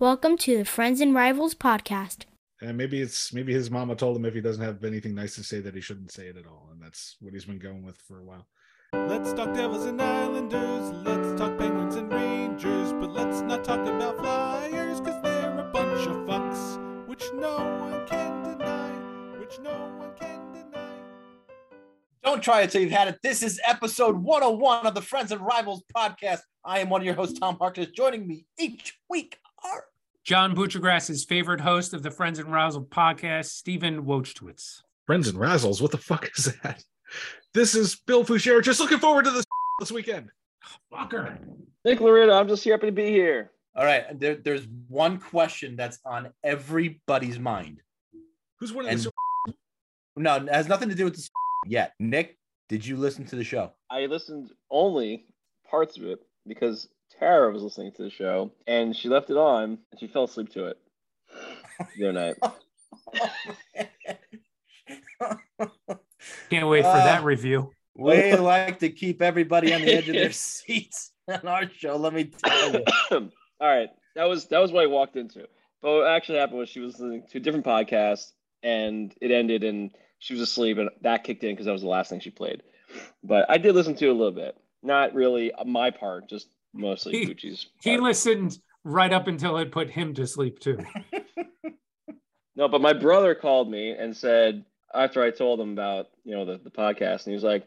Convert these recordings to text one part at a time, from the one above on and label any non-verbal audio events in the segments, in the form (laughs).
Welcome to the Friends and Rivals podcast. And maybe it's maybe his mama told him if he doesn't have anything nice to say that he shouldn't say it at all, and that's what he's been going with for a while. Let's talk Devils and Islanders. Let's talk Penguins and Rangers. But let's not talk about Flyers, cause they're a bunch of fucks, which no one can deny. Which no one can deny. Don't try it till you've had it. This is episode 101 of the Friends and Rivals podcast. I am one of your hosts, Tom Harkness. Joining me each week are John Buccigross's favorite host of the Friends and Razzle podcast, Stephen Wojtowitz. Friends and Razzles, what the fuck is that? This is Bill Foucher. Just looking forward to this (laughs) this weekend. Fucker. Nick Loretta, I'm just happy to be here. all right. There, there's one question that's on everybody's mind. Who's winning And this? no, it has nothing to do with this (laughs) yet. Nick, did you listen to the show? I listened only parts of it because Tara was listening to the show and she left it on and she fell asleep to it the other night. Can't wait for Uh, that review. we like to keep everybody on the edge of their (laughs) seats on our show. Let me tell you. (coughs) All right, that was that was what I walked into. But what actually happened was she was listening to a different podcast and it ended and she was asleep and that kicked in because that was the last thing she played. But I did listen to it a little bit. Not really my part, just mostly He- Gucci's. He part. listened right up until it put him to sleep too. (laughs) No, but my brother called me and said after I told him about you know the, the podcast, and he was like,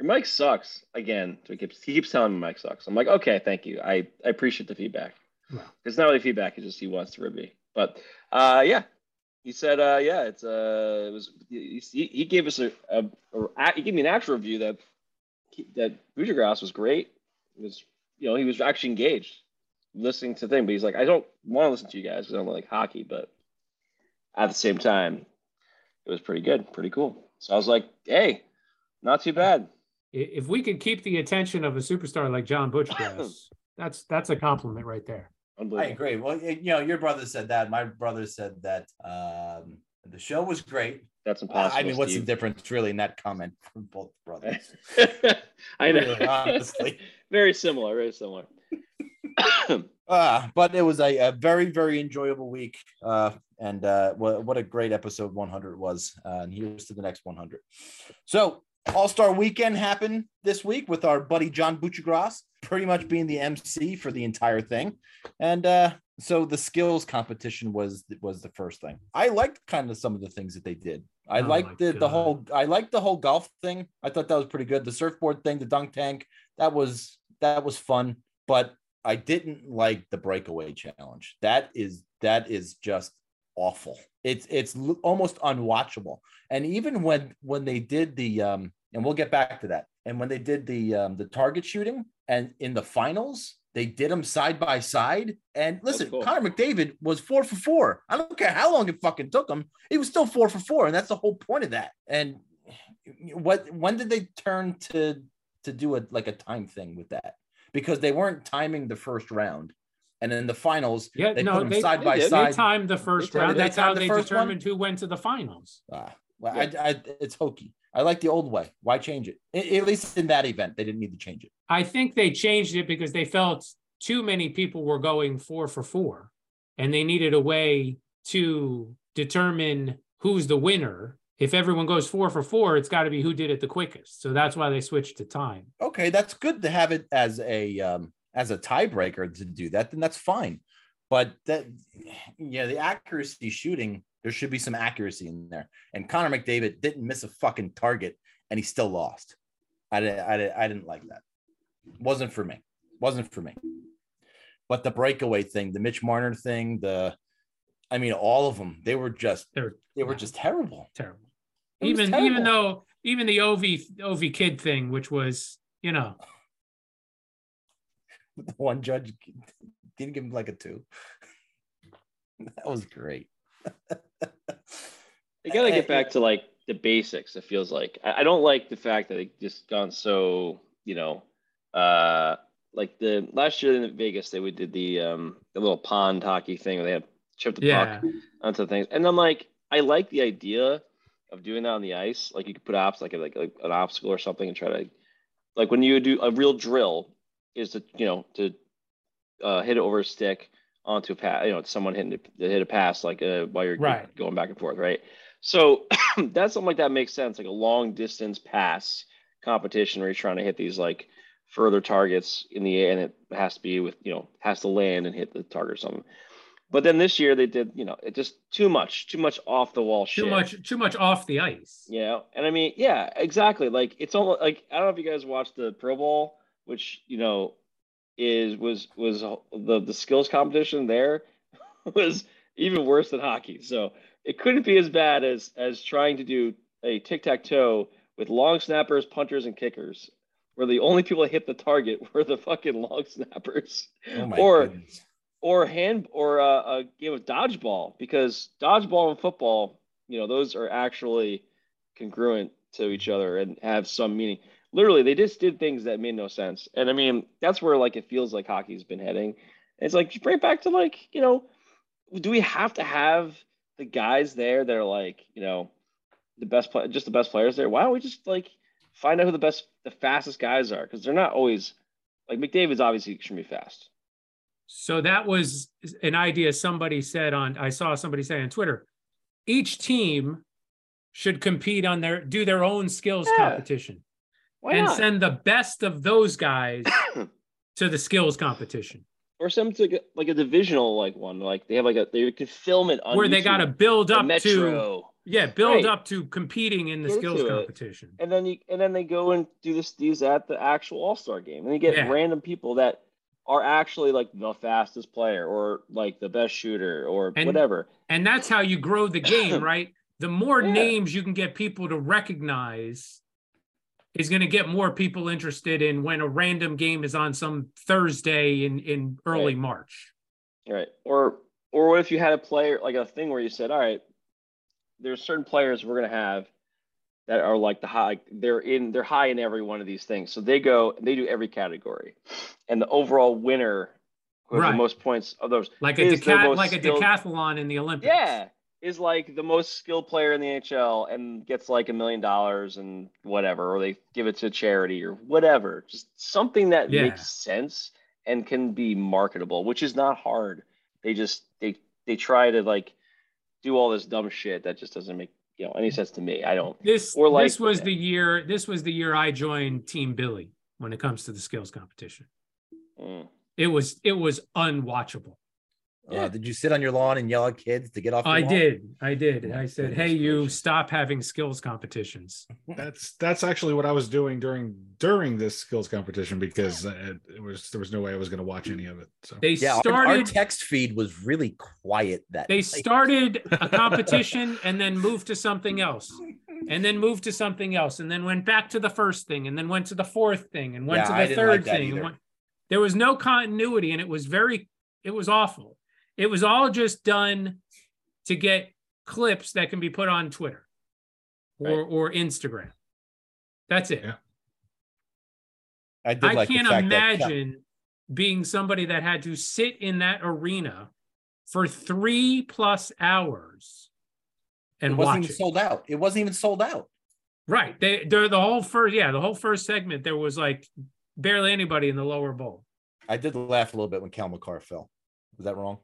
"Your mic sucks again." So he keeps he keeps telling me my mic sucks. I'm like, "Okay, thank you. I, I appreciate the feedback." Well. It's not really feedback; it's just he wants to rib me. But uh, yeah, he said, uh, "Yeah, it's uh, it was." He, he gave us a, a, a he gave me an actual review that that Buccigross was great. It was you know he was actually engaged listening to the thing, but he's like, "I don't want to listen to you guys because I don't like hockey, but." at the same time, it was pretty good, pretty cool. So I was like, hey, not too bad. If we could keep the attention of a superstar like John Buccigross, (coughs) that's that's a compliment right there. I agree. Well, you know, your brother said that. My brother said that um, the show was great. That's impossible. I mean, what's the difference really in that comment from both brothers? (laughs) I know. Really, honestly. (laughs) very similar, very similar. Uh, (coughs) but it was a, a very, very enjoyable week. Uh, and uh, what, what a great episode 100 was. Uh, and here's to the next 100. So, All Star Weekend happened this week with our buddy John Buccigross pretty much being the MC for the entire thing. And uh, so the skills competition was was the first thing. I liked kind of some of the things that they did. I Oh liked my the, the whole I liked the whole golf thing. I thought that was pretty good. The surfboard thing, the dunk tank, that was that was fun. But I didn't like the breakaway challenge. That is that is just awful. It's it's almost unwatchable. And even when when they did the um and we'll get back to that. And when they did the um the target shooting and in the finals, they did them side by side. And listen, cool. Connor McDavid was four for four. I don't care how long it fucking took him. He was still four for four, and that's the whole point of that. And what when did they turn to to do a like a time thing with that? Because they weren't timing the first round, and in the finals, Yeah, they no, put them they- side they by did. They side. timed the first They timed- round. they That's how timed the they first one? determined who went to the finals. Ah, well, I, I, it's hokey. I like the old way. Why change it? A- At least in that event, they didn't need to change it. I think they changed it because they felt too many people were going four for four, and they needed a way to determine who's the winner. If everyone goes four for four, it's got to be who did it the quickest. So that's why they switched to time. Okay, that's good to have it as a um, as a tiebreaker to do that. Then that's fine. But that, yeah, the accuracy shooting, there should be some accuracy in there. And Connor McDavid didn't miss a fucking target, and he still lost. I didn't, I didn't, I didn't like that. Wasn't for me. Wasn't for me. But the breakaway thing, the Mitch Marner thing, the, I mean, all of them, they were just, They're they were just terrible. terrible. It Even even though even the OV OV kid thing, which was you know (laughs) the one judge didn't give him like a two. that was great. They gotta get (laughs) back to like the basics. It feels like I, I don't like the fact that it just gone so you know, uh, like the last year in Vegas they would did the um the little pond hockey thing where they had chipped the yeah puck onto things, and I'm like I like the idea of doing that on the ice. Like you could put ops like a, like, like an obstacle or something and try to like when you do a real drill is to you know to uh, hit it over a stick onto a pass, you know, someone hitting to hit a pass like uh, while you're Right. going back and forth, right? So (clears throat) that's something like that makes sense, like a long distance pass competition where you're trying to hit these like further targets in the air, and it has to be with you know has to land and hit the target or something. But then this year they did, you know, it just too much, too much off the wall shit. Too much, too much off the ice. You know, and I mean, yeah, exactly. Like it's almost like I don't know if you guys watched the Pro Bowl, which you know is was was the the skills competition there (laughs) was even worse than hockey. So it couldn't be as bad as as trying to do a tic tac toe with long snappers, punters, and kickers, where the only people that hit the target (laughs) were the fucking long snappers Oh my Or- goodness. Or hand or uh, a game of dodgeball because dodgeball and football, you know, those are actually congruent to each other and have some meaning. Literally, they just did things that made no sense. And I mean, that's where like it feels like hockey's been heading. It's like it back to like, you know, do we have to have the guys there that are like, you know, the best play just the best players there? Why don't we just like find out who the best the fastest guys are? Because they're not always like McDavid's obviously extremely fast. So that was an idea somebody said on I saw somebody say on Twitter. Each team should compete on their do their own skills Yeah. competition and send the best of those guys (coughs) to the skills competition or some to get like a divisional like one like they have like a they could film it on where they got to build up to yeah build Right. up to competing in the Get skills to it. competition and then you and then they go and do this these at the actual all-star game and they get Yeah. random people that are actually like the fastest player or like the best shooter or And- whatever and that's how you grow the game (laughs) right the more Yeah. names you can get people to recognize is going to get more people interested in when a random game is on some thursday in in early Right. march right or or what if you had a player like a thing where you said all right there's certain players we're going to have that are like the high they're in they're high in every one of these things. So they go they do every category. And the overall winner who Right. the most points of those like a deca- like a skilled- decathlon in the olympics. Yeah is like the most skilled player in the NHL and gets like a million dollars and whatever or they give it to charity or whatever. Just something that Yeah. makes sense and can be marketable which is not hard. They just they they try to like do all this dumb shit that just doesn't make you know any sense to me. I don't this Or like- this was the year this was the year i joined team billy when it comes to the skills competition. Mm. it was it was unwatchable Yeah. Uh, did you sit on your lawn and yell at kids to get off? your i lawn? did i did My i said hey you gracious. stop having skills competitions That's that's actually what I was doing during during this skills competition because it, it was there was no way I was going to watch any of it. So they Yeah, our, our text feed was really quiet that they night. (laughs) started a competition and then moved to something else and then moved to something else and then went back to the first thing and then went to the fourth thing and went Yeah, to I the didn't third like that thing went, there was no continuity and it was very it was awful it was all just done to get clips that can be put on twitter or Right. or instagram that's it Yeah. I did i like can't fact that imagine being somebody that had to sit in that arena for three plus hours and it and wasn't watch even it. sold out. It wasn't even sold out. Right. They they're the whole first yeah, the whole first segment there was like barely anybody in the lower bowl. I did laugh a little bit when Cale Makar fell. Was that wrong?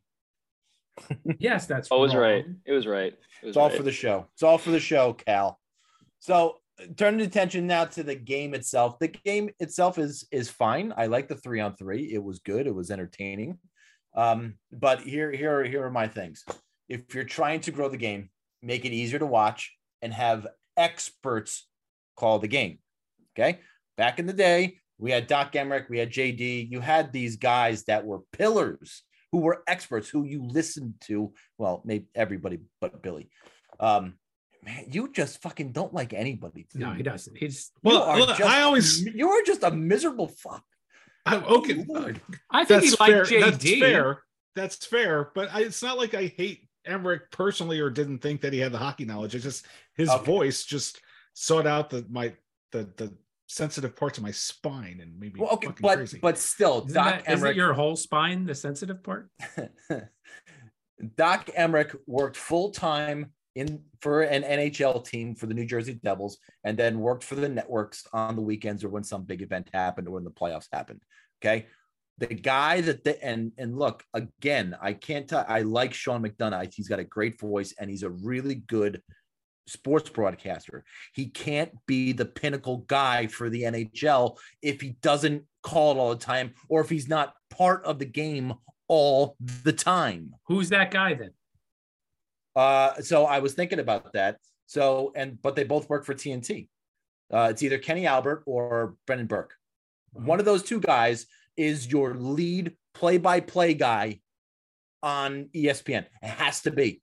Yes, that's oh it was wrong. right it was right it was It's all right. for the show. It's all for the show, Cale. So turning attention now to the game itself. The game itself is is fine. I like the three on three. It was good. It was entertaining. Um, but here, here, here are my things. If you're trying to grow the game, make it easier to watch and have experts call the game. Okay. Back in the day, we had Doc Emrick, we had JD. You had these guys that were pillars who were experts who you listened to. Well, maybe everybody but Billy. Um, man, you just fucking don't like anybody. No, he doesn't. He's You Well, are look, just- I always you are just a miserable fuck. I, okay. Lord. I think That's he's like fair. JD. That's fair. That's fair. But I, it's not like I hate Emrick personally or didn't think that he had the hockey knowledge. It's just his Okay. voice just sought out the my the the sensitive parts of my spine and maybe me Well, okay, but crazy. but still, Isn't, Doc that, isn't Emrick. your whole spine the sensitive part? (laughs) Doc Emrick worked full time in for an NHL team for the New Jersey Devils, and then worked for the networks on the weekends or when some big event happened or when the playoffs happened. Okay, the guy that the and and look again, I can't tell. I like Sean McDonough. He's got a great voice and he's a really good sports broadcaster. He can't be the pinnacle guy for the NHL if he doesn't call it all the time or if he's not part of the game all the time. Who's that guy then? Uh, so I was thinking about that. So and but they both work for TNT. Uh, it's either Kenny Albert or Brendan Burke. One of those two guys is your lead play-by-play guy on ESPN. It has to be.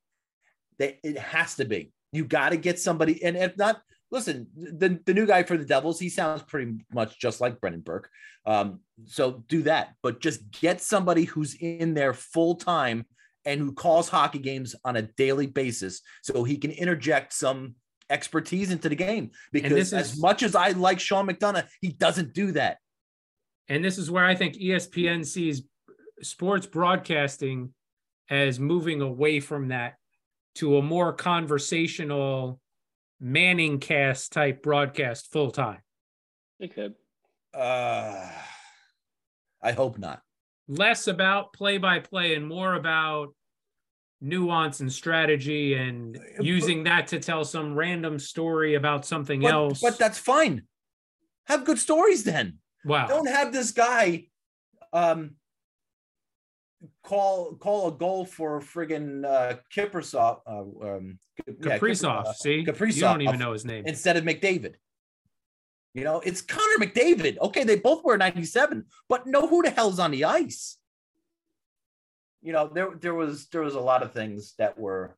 They, it has to be. You got to get somebody, and if not, listen, the, the new guy for the Devils, he sounds pretty much just like Brendan Burke. Um, so do that, but just get somebody who's in there full time and who calls hockey games on a daily basis so he can interject some expertise into the game. Because as much as I like Sean McDonough, he doesn't do that. And this is where I think ESPN sees sports broadcasting as moving away from that to a more conversational Manning cast type broadcast full time. It could. Uh, I hope not. Less about play by play and more about nuance and strategy and But- using that to tell some random story about something But, else. but that's fine. Have good stories then. wow. Don't have this guy um call call a goal for friggin' uh Kiprasov uh, um yeah, Kaprizov. Kiprasov, see, you don't even know his name. instead of McDavid. You know, it's Connor McDavid. Okay, they both wear 97, but know who the hell's on the ice. You know, there there was there was a lot of things that were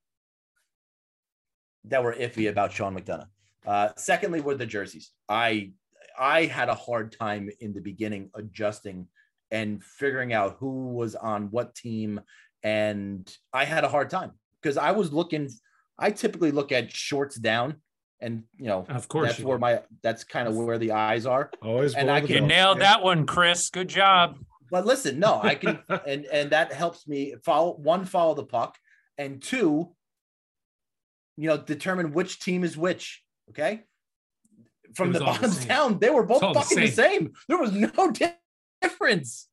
that were iffy about Sean McDonough. Uh, secondly, were the jerseys. I I had a hard time in the beginning adjusting and figuring out who was on what team, and I had a hard time because I was looking. I typically look at shorts down, and you know Of course, that's where do. my that's kind of where the eyes are. Always And I can belt. nailed that one, Chris. Good job. But listen, no, I can, (laughs) and and that helps me follow one, follow the puck, and two, you know, determine which team is which. Okay, from the all the bottoms down, they were both all the fucking the same. There was no (laughs) di- difference.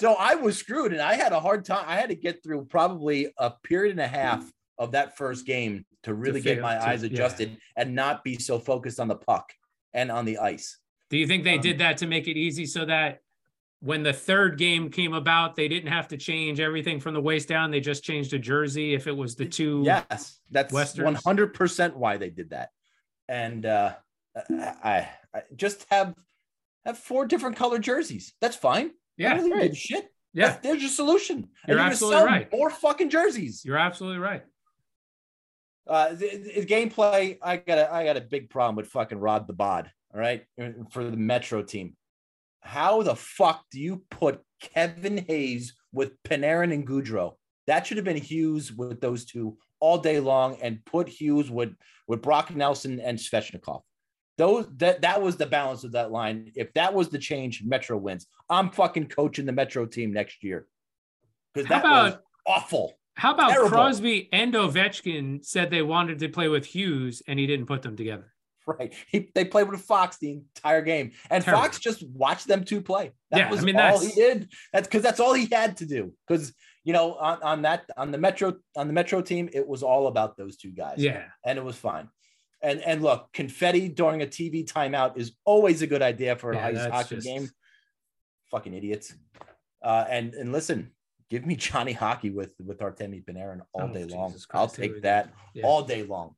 So I was screwed, and I had a hard time. I had to get through probably a period and a half of that first game to really get my to- eyes yeah. adjusted and not be so focused on the puck and on the ice. Do you think they Um, did that to make it easy so that when the third game came about, they didn't have to change everything from the waist down? They just changed a jersey if it was the two. Yes, that's Westerns. one hundred percent why they did that. And uh, I, I just have have four different color jerseys. That's fine. Yeah. really right. shit. Yeah. That's- there's your solution. You're gonna absolutely sell right. More fucking jerseys. You're absolutely right. Uh, the, the gameplay. I got a I got a big problem with fucking Rod the Bod. All right, for the Metro team. How the fuck do you put Kevin Hayes with Panarin and Gaudreau? That should have been Hughes with those two all day long, and put Hughes with with Brock Nelson and Svechnikov. Those that that was the balance of that line. If that was the change, Metro wins. I'm fucking coaching the Metro team next year because that was about- awful. How about Terrible. Crosby and Ovechkin said they wanted to play with Hughes and he didn't put them together? Right. He, they played with Fox the entire game. And Terrible. Fox just watched them two play. That Yeah, I was mean, all he did. That's because that's all he had to do. Because you know, on, on that on the Metro on the Metro team, it was all about those two guys. Yeah. And it was fine. And and look, confetti during a TV timeout is always a good idea for an Yeah, ice hockey just- game. Fucking idiots. Uh, and and listen, give me (laughs) Johnny Hockey with with Artemi Panarin all Oh, day long. Jesus I'll Christ, here we take that Yeah. all day long.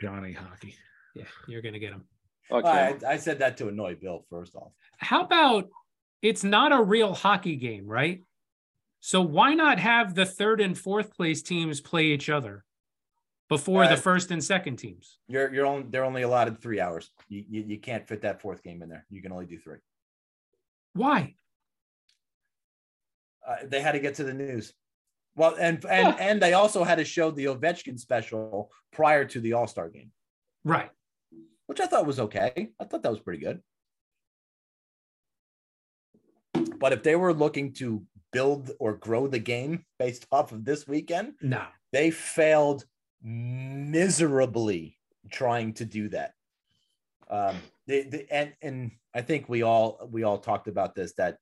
Johnny hockey. Yeah. You're going to get him. Fuck I. I said that to annoy Bill first off. How about it's not a real hockey game, right? So why not have the third and fourth place teams play each other before Uh, the first and second teams? You're you're only they're only allotted three hours. You, you you can't fit that fourth game in there. You can only do three. Why? Uh, they had to get to the news. Well, and and and they also had to show the Ovechkin special prior to the All Star game, Right. which I thought was okay. I thought that was pretty good. But if they were looking to build or grow the game based off of this weekend, No. they failed miserably trying to do that. Um, they, they, and and I think we all we all talked about this that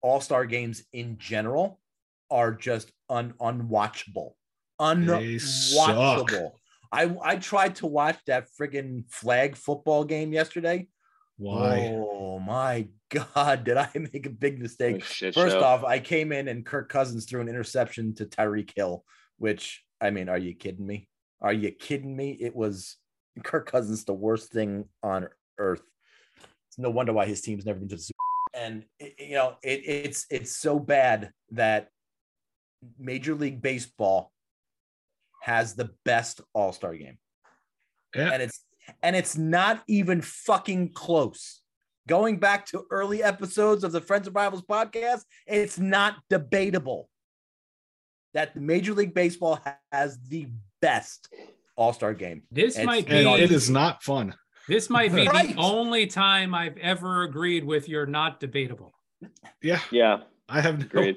All Star games in general are just un unwatchable, unwatchable. I I tried to watch that friggin' flag football game yesterday. Why? Oh my god, did I (laughs) make a big mistake? What First show. off, I came in and Kirk Cousins threw an interception to Tyreek Hill, which I mean, are you kidding me? Are you kidding me? It was Kirk Cousins, the worst thing on earth. It's no wonder why his team's never been to the Super. And it- you know, it, it's it's so bad that Major League Baseball has the best All Star game Yeah. and it's and it's not even fucking close. Going back to early episodes of the Friends of Rivals podcast, it's not debatable that the Major League Baseball has the best All Star game. This It's- might And be it is not fun. this might be Right. the only time I've ever agreed with you're not debatable. Yeah. Yeah, I have no, agreed.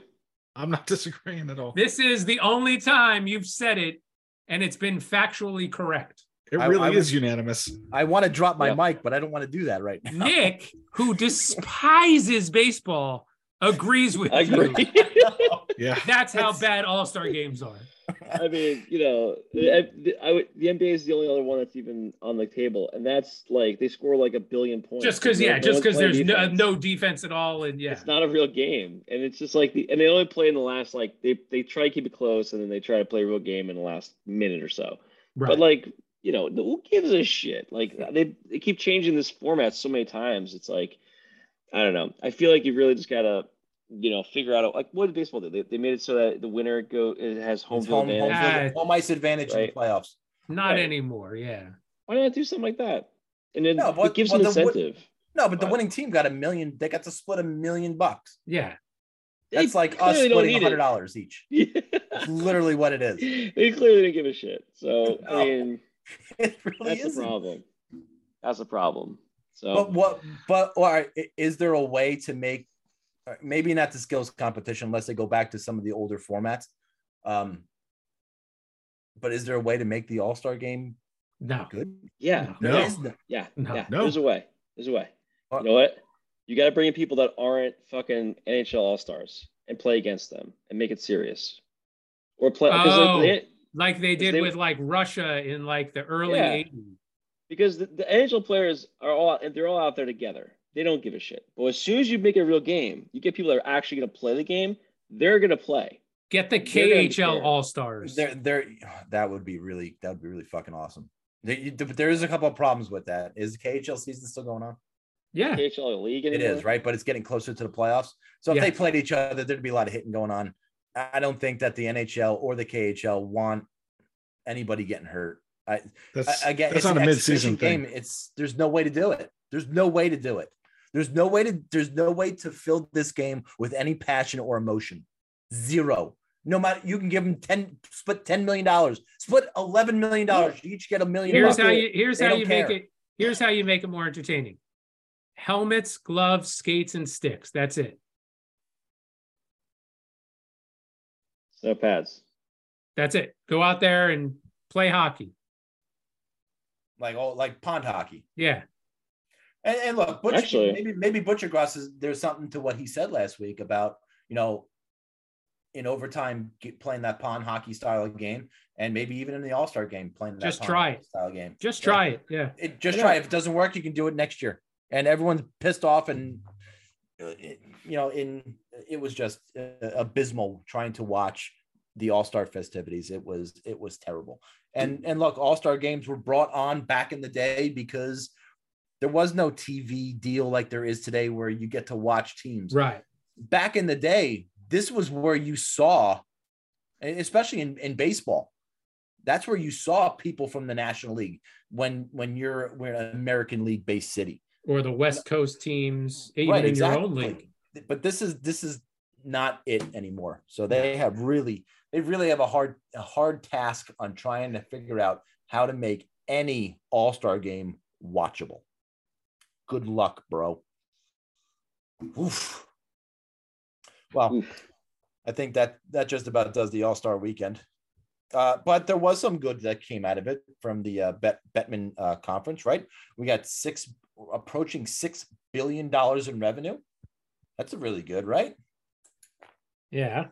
I'm not disagreeing at all. This is the only time you've said it and it's been factually correct. It really I is would- unanimous. I want to drop my Yeah. mic, but I don't want to do that right now. Nick, who (laughs) despises baseball, agrees with I you. (laughs) Yeah. That's how That's- bad all-star games are. (laughs) I mean, you know, I, I would, the NBA is the only other one that's even on the table, and that's like they score like a billion points. Just because, yeah, no just because there's no, defense. no defense at all, and yeah, It's not a real game, and it's just like the and they only play in the last like they they try to keep it close, and then they try to play a real game in the last minute or so. right. But like you know, who gives a shit? Like they they keep changing this format so many times. It's like I don't know. I feel like you really just gotta you know figure out like what did baseball do? They, they made it so that the winner go it has home It's field home, home, advantage. field- Ah. home ice advantage in the playoffs. not right. anymore. Yeah, Why not do something like that? And then No, but- it gives but an the incentive. No, but the winning team got a million. They got to split a million bucks. yeah. They That's like us splitting need hundred dollars each. (laughs) Yeah. It's literally what it is. (laughs) they clearly didn't give a shit. So (laughs) No. I mean, It really that's the isn't. problem. That's a problem. So But what? But all right, is there a way to make? Uh, Maybe not the skills competition, unless they go back to some of the older formats. Um, but is there a way to make the All Star game No, good? yeah, No. There is no- yeah, No. yeah. No. There's a way. There's a way. Uh, You know what? You got to bring in people that aren't fucking NHL All Stars and play against them and make it serious. Or play because Oh. they- like they did They- with like Russia in like the early Yeah. 80s. because the, the NHL players are all they're all out there together. They don't give a shit. But as soon as you make a real game, you get people that are actually going to play the game. They're going to play. Get the They're KHL. All Stars. There, there. That would be really. That would be really fucking awesome. There, but there is a couple of problems with that. Is the KHL season still going on? Yeah, KHL league It anymore. is right, but it's getting closer to the playoffs. So if Yeah. they played each other, there'd be a lot of hitting going on. I I don't think that the NHL or the KHL want anybody getting hurt. I, That's I, again, that's it's not an a mid-season thing. game. It's there's no way to do it. There's no way to do it. There's no way to there's no way to fill this game with any passion or emotion. Zero. No matter you can give them 10 split 10 million dollars, split 11 million dollars. You each get a million here's how you here's how don't you make it. Here's how you make it more entertaining. Helmets, gloves, skates, and sticks. That's it. No pads. That's it. Go out there and play hockey. like oh like pond hockey. Yeah. And, and look, Butch, Actually- maybe maybe Buccigross is there's something to what he said last week about you know in overtime get, playing that pond hockey style game, and maybe even in the All Star game playing that Just pond try hockey it. style game. Just Yeah. try it. Yeah. It, just Yeah. try. it. If it doesn't work, you can do it next year. And everyone's pissed off, and uh, you know, in it was just uh, abysmal trying to watch the All Star festivities. It was it was terrible. And and look, All Star games were brought on back in the day because there was no TV deal like there is today, where you get to watch teams Right. back in the day, this was where you saw, especially in, in baseball, that's where you saw people from the National League when when you're we're an American League based city. Or the West Coast teams, even Right, in your own exactly. league. But this is this is not it anymore. So they have really they really have a hard a hard task on trying to figure out how to make any all-star game watchable. Good luck, bro. Oof. Well, Oof. I think that that just about does the All Star Weekend. Uh, but there was some good that came out of it from the uh, Bet Bettman uh, conference, right? We got six approaching six billion dollars in revenue. That's a really good, right? Yeah.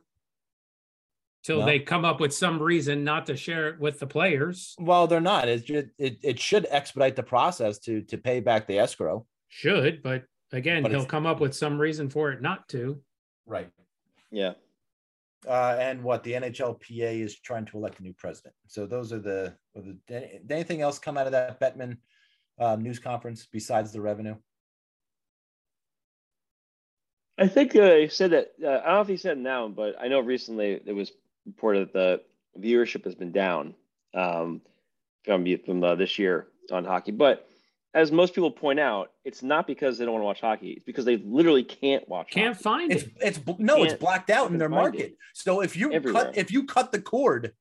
Till No. they come up with some reason not to share it with the players. Well, they're not. It's just, it, it should expedite the process to to pay back the escrow. Should, but again, But he'll come up with some reason for it not to. Right. Yeah. Uh, and what the NHLPA is trying to elect a new president. So those are the, are the did anything else come out of that Bettman uh, news conference besides the revenue? I think uh, he said that. Uh, I don't know if he said it now, but I know recently it was reported that the viewership has been down um, from from uh, this year on hockey. But as most people point out, it's not because they don't want to watch hockey. It's because they literally can't watch. Can't hockey. find It's it. it's no, it's Can't blacked out in their market. it. So if you Everywhere. cut if you cut the cord,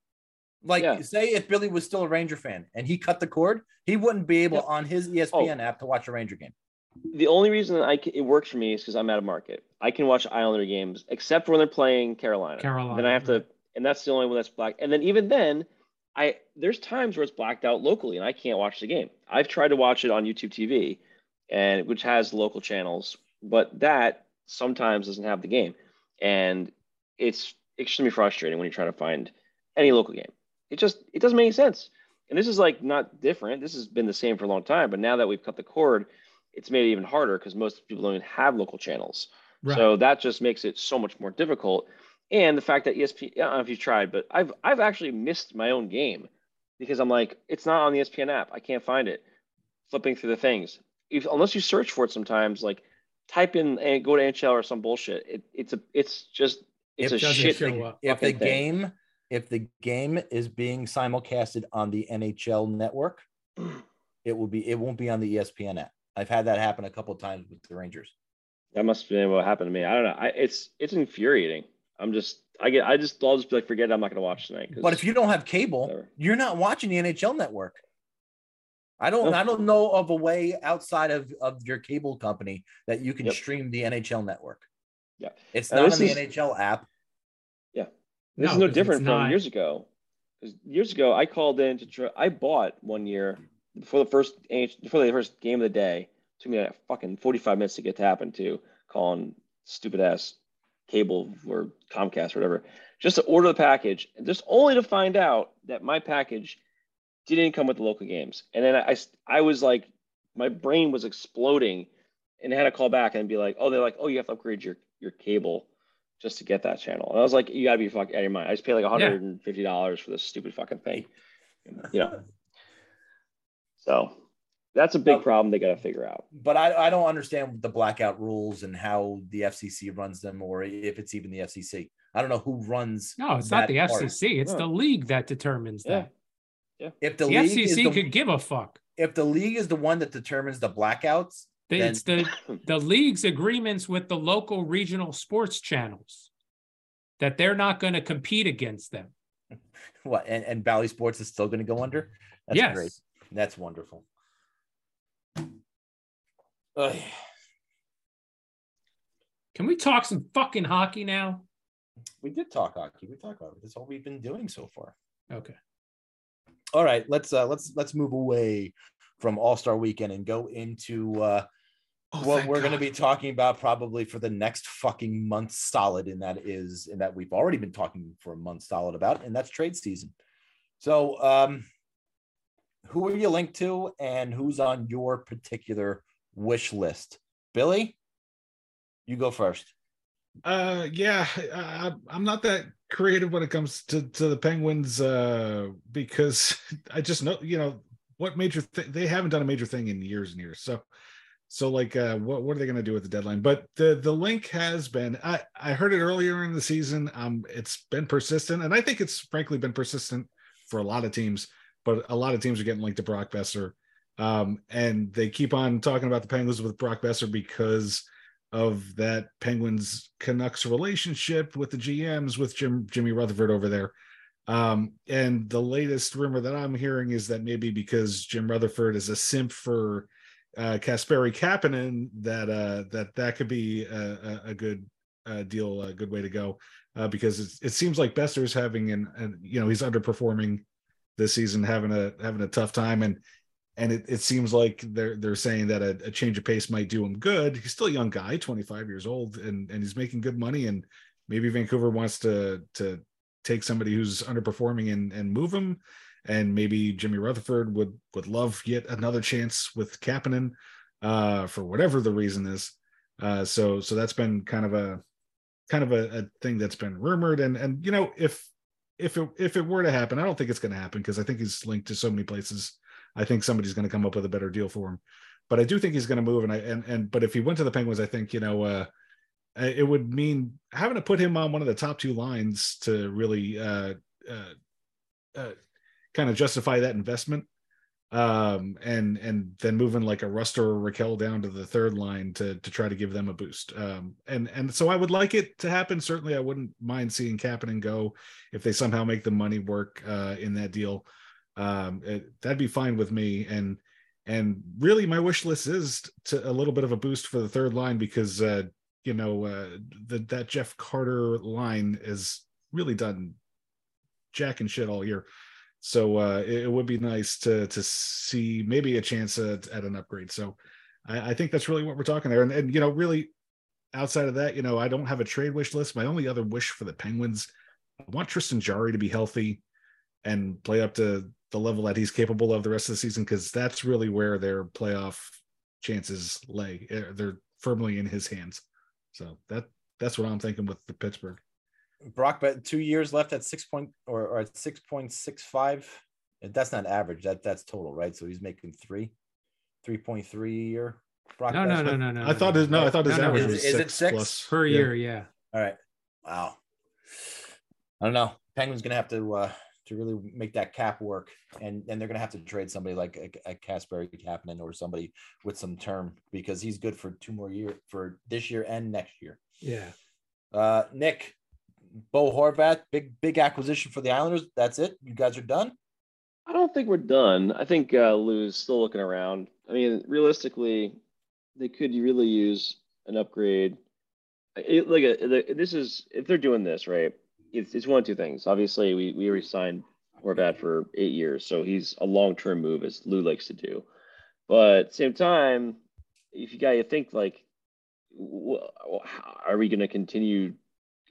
like Yeah. say if Billy was still a Ranger fan and he cut the cord, he wouldn't be able Yep. on his ESPN app to watch a Ranger game. The only reason I can, it works for me is because I'm out of market. I can watch Islander games except for when they're playing Carolina. Carolina. Then I have to, and that's the only one that's black. And then even then, I there's times where it's blacked out locally, and I can't watch the game. I've tried to watch it on YouTube TV, and which has local channels, but that sometimes doesn't have the game, and it's extremely frustrating when you're trying to find any local game. It just it doesn't make any sense. And this is like not different. This has been the same for a long time, but now that we've cut the cord, it's made it even harder because most people don't even have local channels. Right. So that just makes it so much more difficult. And the fact that ESPN, I don't know if you've tried, but I've I've actually missed my own game because I'm like, it's not on the ESPN app. I can't find it. Flipping through the things, if, unless you search for it, sometimes like type in and go to NHL or some bullshit. It, it's a it's just it's It a shit. show up. If the thing. game if the game is being simulcasted on the NHL network, (clears throat) it will be it won't be on the ESPN app. I've had that happen a couple times with the Rangers. That must have been what happened to me. I don't know. I, it's it's infuriating. I'm just I get I just I'll just be like forget it. I'm not gonna watch tonight. But if you don't have cable, Whatever. you're not watching the NHL network. I don't No. I don't know of a way outside of, of your cable company that you can Yep. stream the NHL network. Yeah. It's And not this on the is- NHL app. Yeah. This No, is no different from not- years ago. 'Cause Years ago, I called in to try. I bought one year before the first before the first game of the day. It took me like fucking forty five minutes to get to happen to calling stupid ass cable or Comcast or whatever, just to order the package, just only to find out that my package didn't come with the local games. And then I I was like, my brain was exploding, and I had to call back and be like, oh, they're like, oh, you have to upgrade your your cable just to get that channel. And I was like, you gotta be fucking out of your mind. I just paid like $150 for this stupid fucking thing. You know. (laughs) So that's a big Well- problem they gotta figure out. But I, I don't understand the blackout rules and how the FCC runs them, or if it's even the FCC. I don't know who runs. No, it's not that the part. FCC. It's No. the league that determines Yeah. that. Yeah. If the, The, league is FCC the, could give a fuck. if the league is the one that determines the blackouts, The- Then- It's the (laughs) the league's agreements with the local regional sports channels that they're not going to compete against them. (laughs) what and, and Bally Sports is still going to go under. That's yes. great. That's wonderful. Ugh. Can we talk some fucking hockey now? we did talk hockey. We talked about it. That's all we've been doing so far. Okay. All right, let's uh let's let's move away from All Star Weekend and go into uh Oh, what we're going to be talking about probably for the next fucking month solid, and that is, and that we've already been talking for a month solid about, and that's trade season. So, um, who are you linked to, and who's on your particular wish list? Billy, you go first. Uh, yeah, I, I'm not that creative when it comes to to the Penguins uh, because (laughs) I just know you know what major th- they haven't done a major thing in years and years. So, so like, uh, what what are they going to do with the deadline? But the the link has been I I heard it earlier in the season. Um, it's been persistent, and I think it's frankly been persistent for a lot of teams. But a lot of teams are getting linked to Brock Boeser, um, and they keep on talking about the Penguins with Brock Boeser because of that Penguins Canucks relationship with the GMs with Jim Jimmy Rutherford over there. Um, and the latest rumor that I'm hearing is that maybe because Jim Rutherford is a simp for uh Kasperi Kapanen, that uh that that could be a, a, good uh, deal, a good way to go. Uh, because it seems like Boeser's having an, an you know he's underperforming this season, having a having a tough time, and and it, it seems like they're they're saying that a, a change of pace might do him good. He's still a young guy, 25 years old, and and he's making good money, and maybe Vancouver wants to to take somebody who's underperforming and and move him, and maybe Jimmy Rutherford would would love yet another chance with Kapanen, uh, for whatever the reason is. Uh, so so that's been kind of a kind of a, a thing that's been rumored, and and you know if if it if it were to happen, I don't think it's going to happen because I think he's linked to so many places. I think somebody's going to come up with a better deal for him, but I do think he's going to move. And I and and but if he went to the Penguins, I think you know uh, it would mean having to put him on one of the top two lines to really uh, uh, uh kind of justify that investment um, and and then moving like a Ruster or Rakell down to the third line to to try to give them a boost. Um, and and so I would like it to happen. Certainly, I wouldn't mind seeing Kapanen go if they somehow make the money work uh, in that deal. Um, it, that'd be fine with me. And and really, my wish list is to a little bit of a boost for the third line because uh, you know uh, the, that Jeff Carter line is really done jack and shit all year. So uh, it, it, would be nice to to see maybe a chance at, at an upgrade. So I, I, think that's really what we're talking there. And, and you know, really outside of that, you know, I don't have a trade wish list. My only other wish for the Penguins, I want Tristan Jarry to be healthy and play up to the level that he's capable of the rest of the season because that's really where their playoff chances lay. Eh, they're firmly in his hands. So that that's what I'm thinking with the Pittsburgh. Brock, but two years left at six point or, or at six point six five. That's not average. That that's total, right? So he's making three, three point three a year. Brock no, no, no, no, no. I thought his no, I thought his no, average no, was is, six it six plus. per yeah. year. Yeah. All right. Wow. I don't know. Penguins gonna have to uh to really make that cap work, and and they're gonna have to trade somebody like a, a Kasperi Kapanen or somebody with some term because he's good for two more years for this year and next year. Yeah. Uh, Nick, Bo Horvat, big big acquisition for the Islanders. That's it. You guys are done. I don't think we're done. I think uh, Lou's still looking around. I mean, realistically, they could really use an upgrade. It, like a, this is if they're doing this right, it's, it's one of two things. Obviously, we we already signed Horvat for eight years, so he's a long term move, as Lou likes to do. But at the same time, if you got to think like, are we going to continue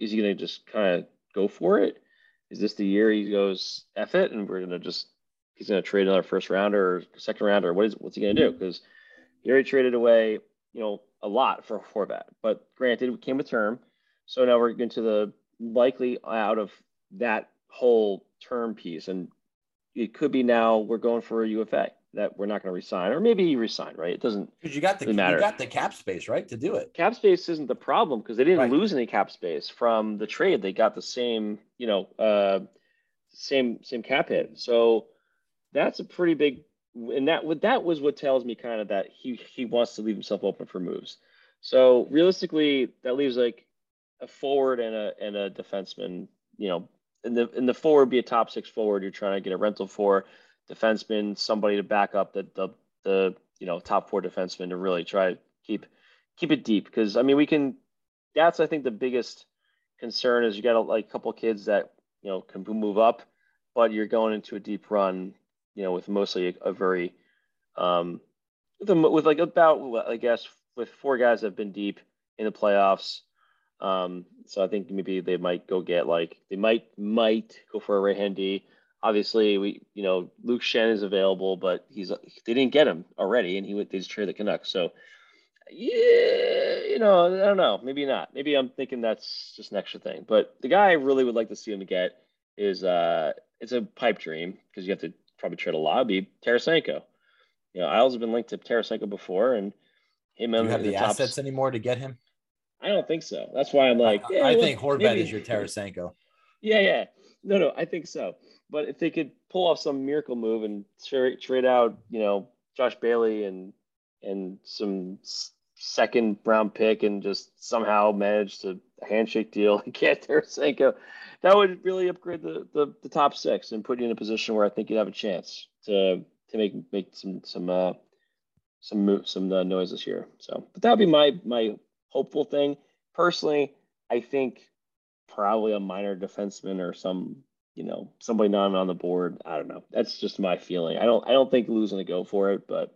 is he going to just kind of go for it? Is this the year he goes F it and we're going to just, he's going to trade another first rounder or second rounder? What is, what's he going to do? Because he already traded away, you know, a lot for Horvat, but granted, it came with term. So now we're into the likely out of that whole term piece. And it could be now we're going for a UFA that we're not going to resign, or maybe you resign, right? It doesn't because you got the matter. you got the cap space, right, to do it. Cap space isn't the problem because they didn't Right. lose any cap space from the trade. They got the same, you know, uh, same same cap hit. So that's a pretty big, and that what that was what tells me kind of that he he wants to leave himself open for moves. So realistically, that leaves like a forward and a and a defenseman. You know, in the in the forward be a top six forward. You're trying to get a rental for defenseman, somebody to back up the the, the you know top four defenseman to really try to keep keep it deep. Because I mean, we can. That's I think the biggest concern is you got a, like a couple kids that you know can move up, but you're going into a deep run. You know, with mostly a, a very um, with, a, with like about I guess with four guys that have been deep in the playoffs. Um, so I think maybe they might go get like they might might go for a right hand D. Obviously, we you know Luke Schenn is available, but he's they didn't get him already, and he went they just traded the Canucks. So yeah, you know I don't know, maybe not. Maybe I'm thinking that's just an extra thing. But the guy I really would like to see him get is uh it's a pipe dream because you have to probably trade a be Tarasenko. You know, Isles have been linked to Tarasenko before, and him Do you have the, top- assets anymore to get him? I don't think so. That's why I'm like, I, yeah, I well, think Horvat maybe- is your Tarasenko. Yeah, yeah. No, no, I think so. But if they could pull off some miracle move and trade, trade out, you know, Josh Bailey and and some second round pick and just somehow manage to a handshake deal (laughs) and get Tarasenko, that would really upgrade the, the the top six and put you in a position where I think you'd have a chance to to make make some some uh some move some uh, noise this year. So, but that would be my my hopeful thing. Personally, I think probably a minor defenseman or some you know somebody not on the board. I don't know. That's just my feeling. I don't I don't think Lou's gonna go for it, but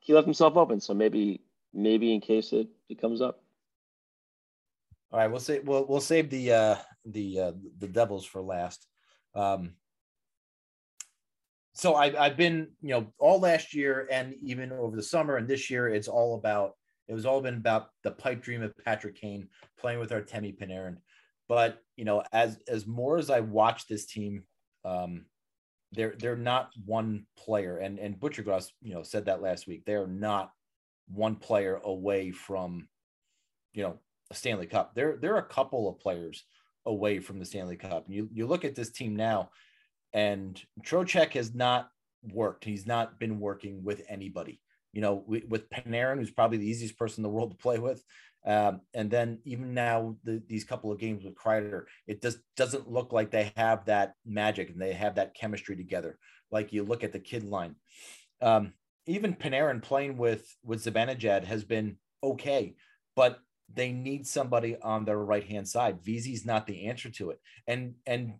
he left himself open. So maybe maybe in case it, it comes up. All right, we'll say we'll we'll save the uh the uh the Devils for last. Um so I I've been, you know, all last year and even over the summer and this year it's all about it was all been about the pipe dream of Patrick Kane playing with Artemi Panarin. But you know, as as more as I watch this team, um, they're they're not one player, and and Buccigross, you know, said that last week. They're not one player away from, you know, a Stanley Cup. There are a couple of players away from the Stanley Cup. You you look at this team now, and Trocheck has not worked. He's not been working with anybody. You know, with Panarin, who's probably the easiest person in the world to play with, um, and then even now, the, these couple of games with Kreider, it just doesn't look like they have that magic and they have that chemistry together. Like you look at the kid line, um, even Panarin playing with with Zibanejad has been okay, but they need somebody on their right hand side. Vesey's not the answer to it, and and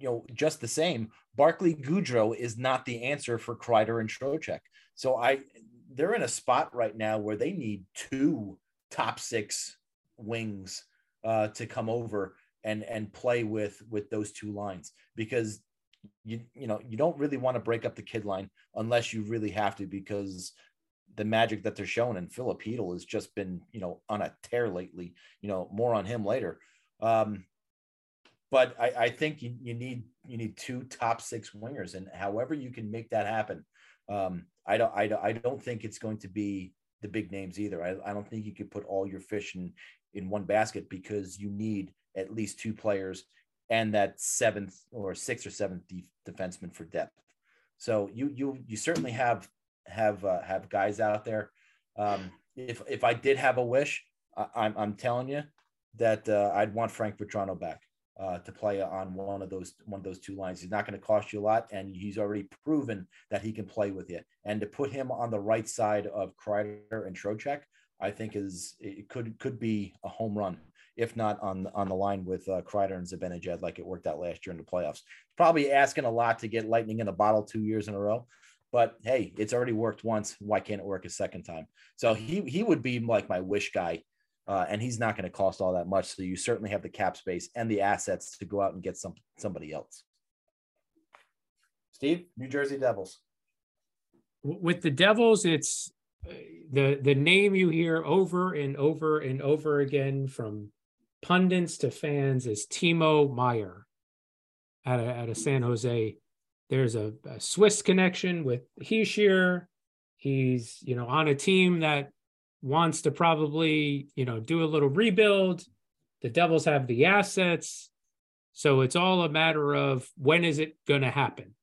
you know just the same, Barclay Goodrow is not the answer for Kreider and Trocheck. So I they're in a spot right now where they need two top six wings uh, to come over and and play with with those two lines because you you know you don't really want to break up the kid line unless you really have to because the magic that they're showing and Chytil has just been you know on a tear lately you know more on him later. Um but I, I think you, you need you need two top six wingers and however you can make that happen um I don't I don't I don't think it's going to be the big names either. I, I don't think you could put all your fish in in one basket because you need at least two players and that seventh or sixth or seventh de- defenseman for depth. So you you you certainly have have uh, have guys out there. Um, if if I did have a wish, I, I'm I'm telling you that uh, I'd want Frank Vatrano back uh, to play on one of those one of those two lines. He's not going to cost you a lot, and he's already proven that he can play with you. And to put him on the right side of Kreider and Trocheck, I think is it could could be a home run, if not on on the line with uh, Kreider and Zibanejad, like it worked out last year in the playoffs. Probably asking a lot to get lightning in a bottle two years in a row. But hey, it's already worked once. Why can't it work a second time? So he he would be like my wish guy uh, and he's not going to cost all that much. So you certainly have the cap space and the assets to go out and get some somebody else. Steve, New Jersey Devils. With the Devils, it's uh, the the name you hear over and over and over again from pundits to fans is Timo Meier out of, out of San Jose. There's a, a Swiss connection with Hischier. He's you know on a team that wants to probably, you know, do a little rebuild. The Devils have the assets. So it's all a matter of when is it going to happen?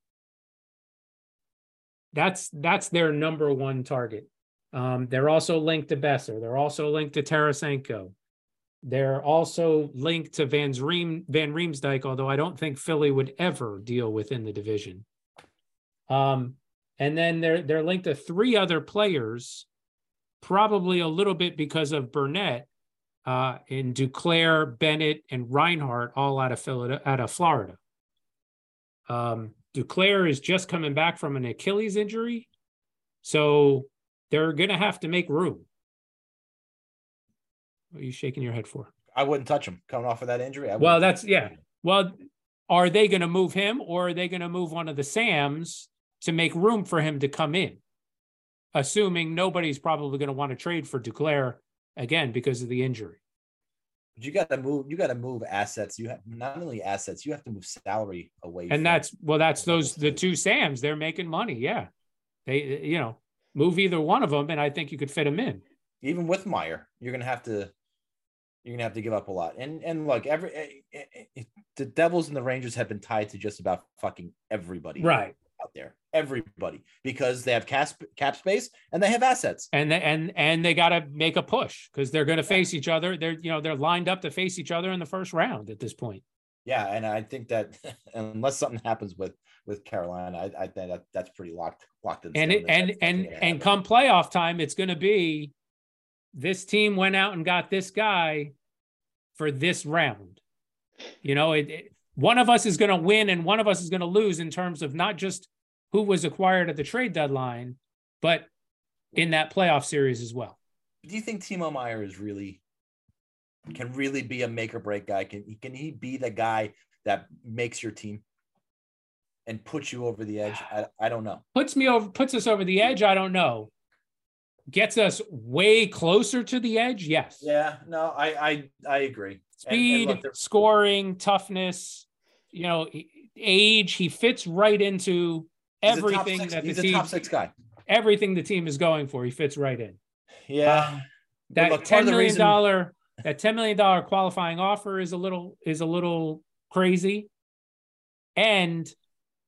That's that's their number one target. Um, they're also linked to Boeser. They're also linked to Tarasenko. They're also linked to Van Reem, Van Riemsdyk, although I don't think Philly would ever deal within the division. Um, and then they're they're linked to three other players probably a little bit because of Brunette uh, in Duclair, Bennett, and Reinhart, all out of Florida. Out of Florida. Um, Duclair is just coming back from an Achilles injury, so they're going to have to make room. What are you shaking your head for? I wouldn't touch him coming off of that injury. well, that's yeah. Well, are they going to move him, or are they going to move one of the Sams to make room for him to come in? Assuming nobody's probably going to want to trade for Duclair again because of the injury. But you got to move. You got to move assets. You have not only assets. You have to move salary away. And that's well. That's those the two Sams. They're making money. Yeah, they you know move either one of them, and I think you could fit them in. Even with Meier, you're going to have to. You're gonna have to give up a lot, and and look, every eh, eh, eh, the Devils and the Rangers have been tied to just about fucking everybody, right? Out there, everybody, because they have cap cap space and they have assets. And they, and and they got to make a push because they're going to face each other. They're you know they're lined up to face each other in the first round at this point. Yeah, and I think that (laughs) unless something happens with with Carolina, I, I think that that's pretty locked locked in. And it, and and and come playoff time, it's going to be this team went out and got this guy for this round. You know, it, it one of us is going to win and one of us is going to lose in terms of not just who was acquired at the trade deadline, but in that playoff series as well. Do you think Timo Meier is really can really be a make or break guy? Can he can he be the guy that makes your team and puts you over the edge? I, I don't know. Puts me over, puts us over the edge. I don't know. Gets us way closer to the edge. Yes. Yeah, no, I I I agree. And- and Speed, look, scoring, toughness, you know, age. He fits right into he's a top everything six- that the he's a team, top six guy. everything the team is going for. He fits right in. Yeah. Um, that look, ten million dollar that ten million dollar qualifying offer is a little is a little crazy, and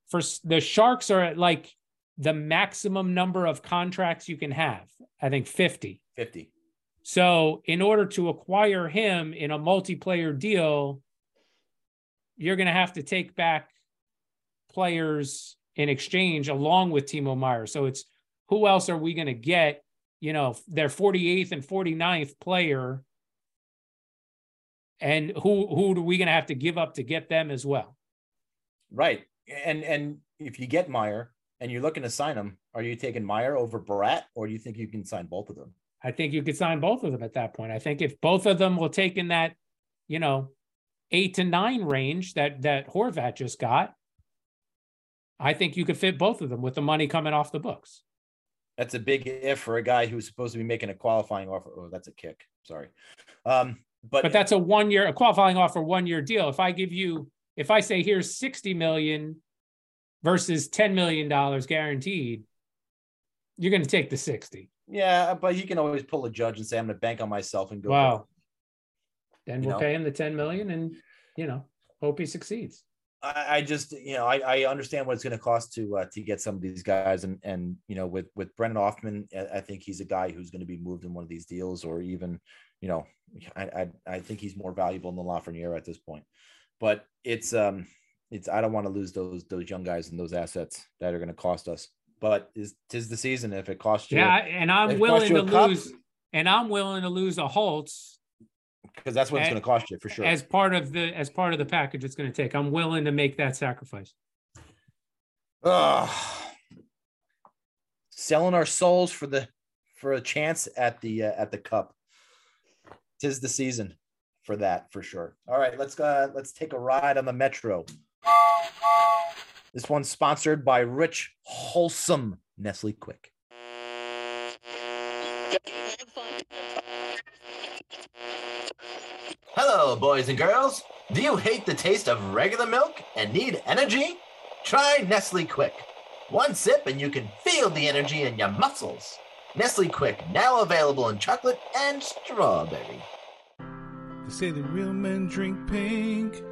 for the Sharks are at like the maximum number of contracts you can have. I think fifty. 50. So in order to acquire him in a multiplayer deal, you're going to have to take back players in exchange along with Timo Meier. So it's who else are we going to get? You know, their 48th and 49th player. And who who are we going to have to give up to get them as well? Right. And and if you get Meier and you're looking to sign him, are you taking Meier over Barat or do you think you can sign both of them? I think you could sign both of them at that point. I think if both of them will take in that, you know, eight to nine range that that Horvat just got, I think you could fit both of them with the money coming off the books. That's a big if for a guy who's supposed to be making a qualifying offer. Oh, that's a kick. Sorry. Um, but, But that's a one year, a qualifying offer, one year deal. If I give you, if I say here's 60 million versus $10 million guaranteed, you're going to take the 60. yeah, but he can always pull a judge and say, I'm going to bank on myself and go. Wow. Then we'll know. pay him the 10 million and, you know, hope he succeeds. I, I just, you know, I, I understand what it's going to cost to uh, to get some of these guys, and and you know, with with Brennan Othmann, I- think he's a guy who's going to be moved in one of these deals, or even, you know, I I, I think he's more valuable than Lafreniere at this point. But it's um, it's I don't want to lose those those young guys and those assets that are going to cost us. But is tis the season if it costs you, Yeah, and I'm willing to cup- lose, and I'm willing to lose a Holtz because that's what it's going to cost you for sure. as part of the as part of the package it's going to take. I'm willing to make that sacrifice. Ugh. selling our souls for the for a chance at the uh, at the cup. Tis the season for that for sure. All right, let's uh let's take a ride on the metro. This one's sponsored by Rich Wholesome Nestle Quik. Hello, boys and girls. Do you hate the taste of regular milk and need energy? Try Nestle Quik. One sip and you can feel the energy in your muscles. Nestle Quik, now available in chocolate and strawberry. They say the real men drink pink.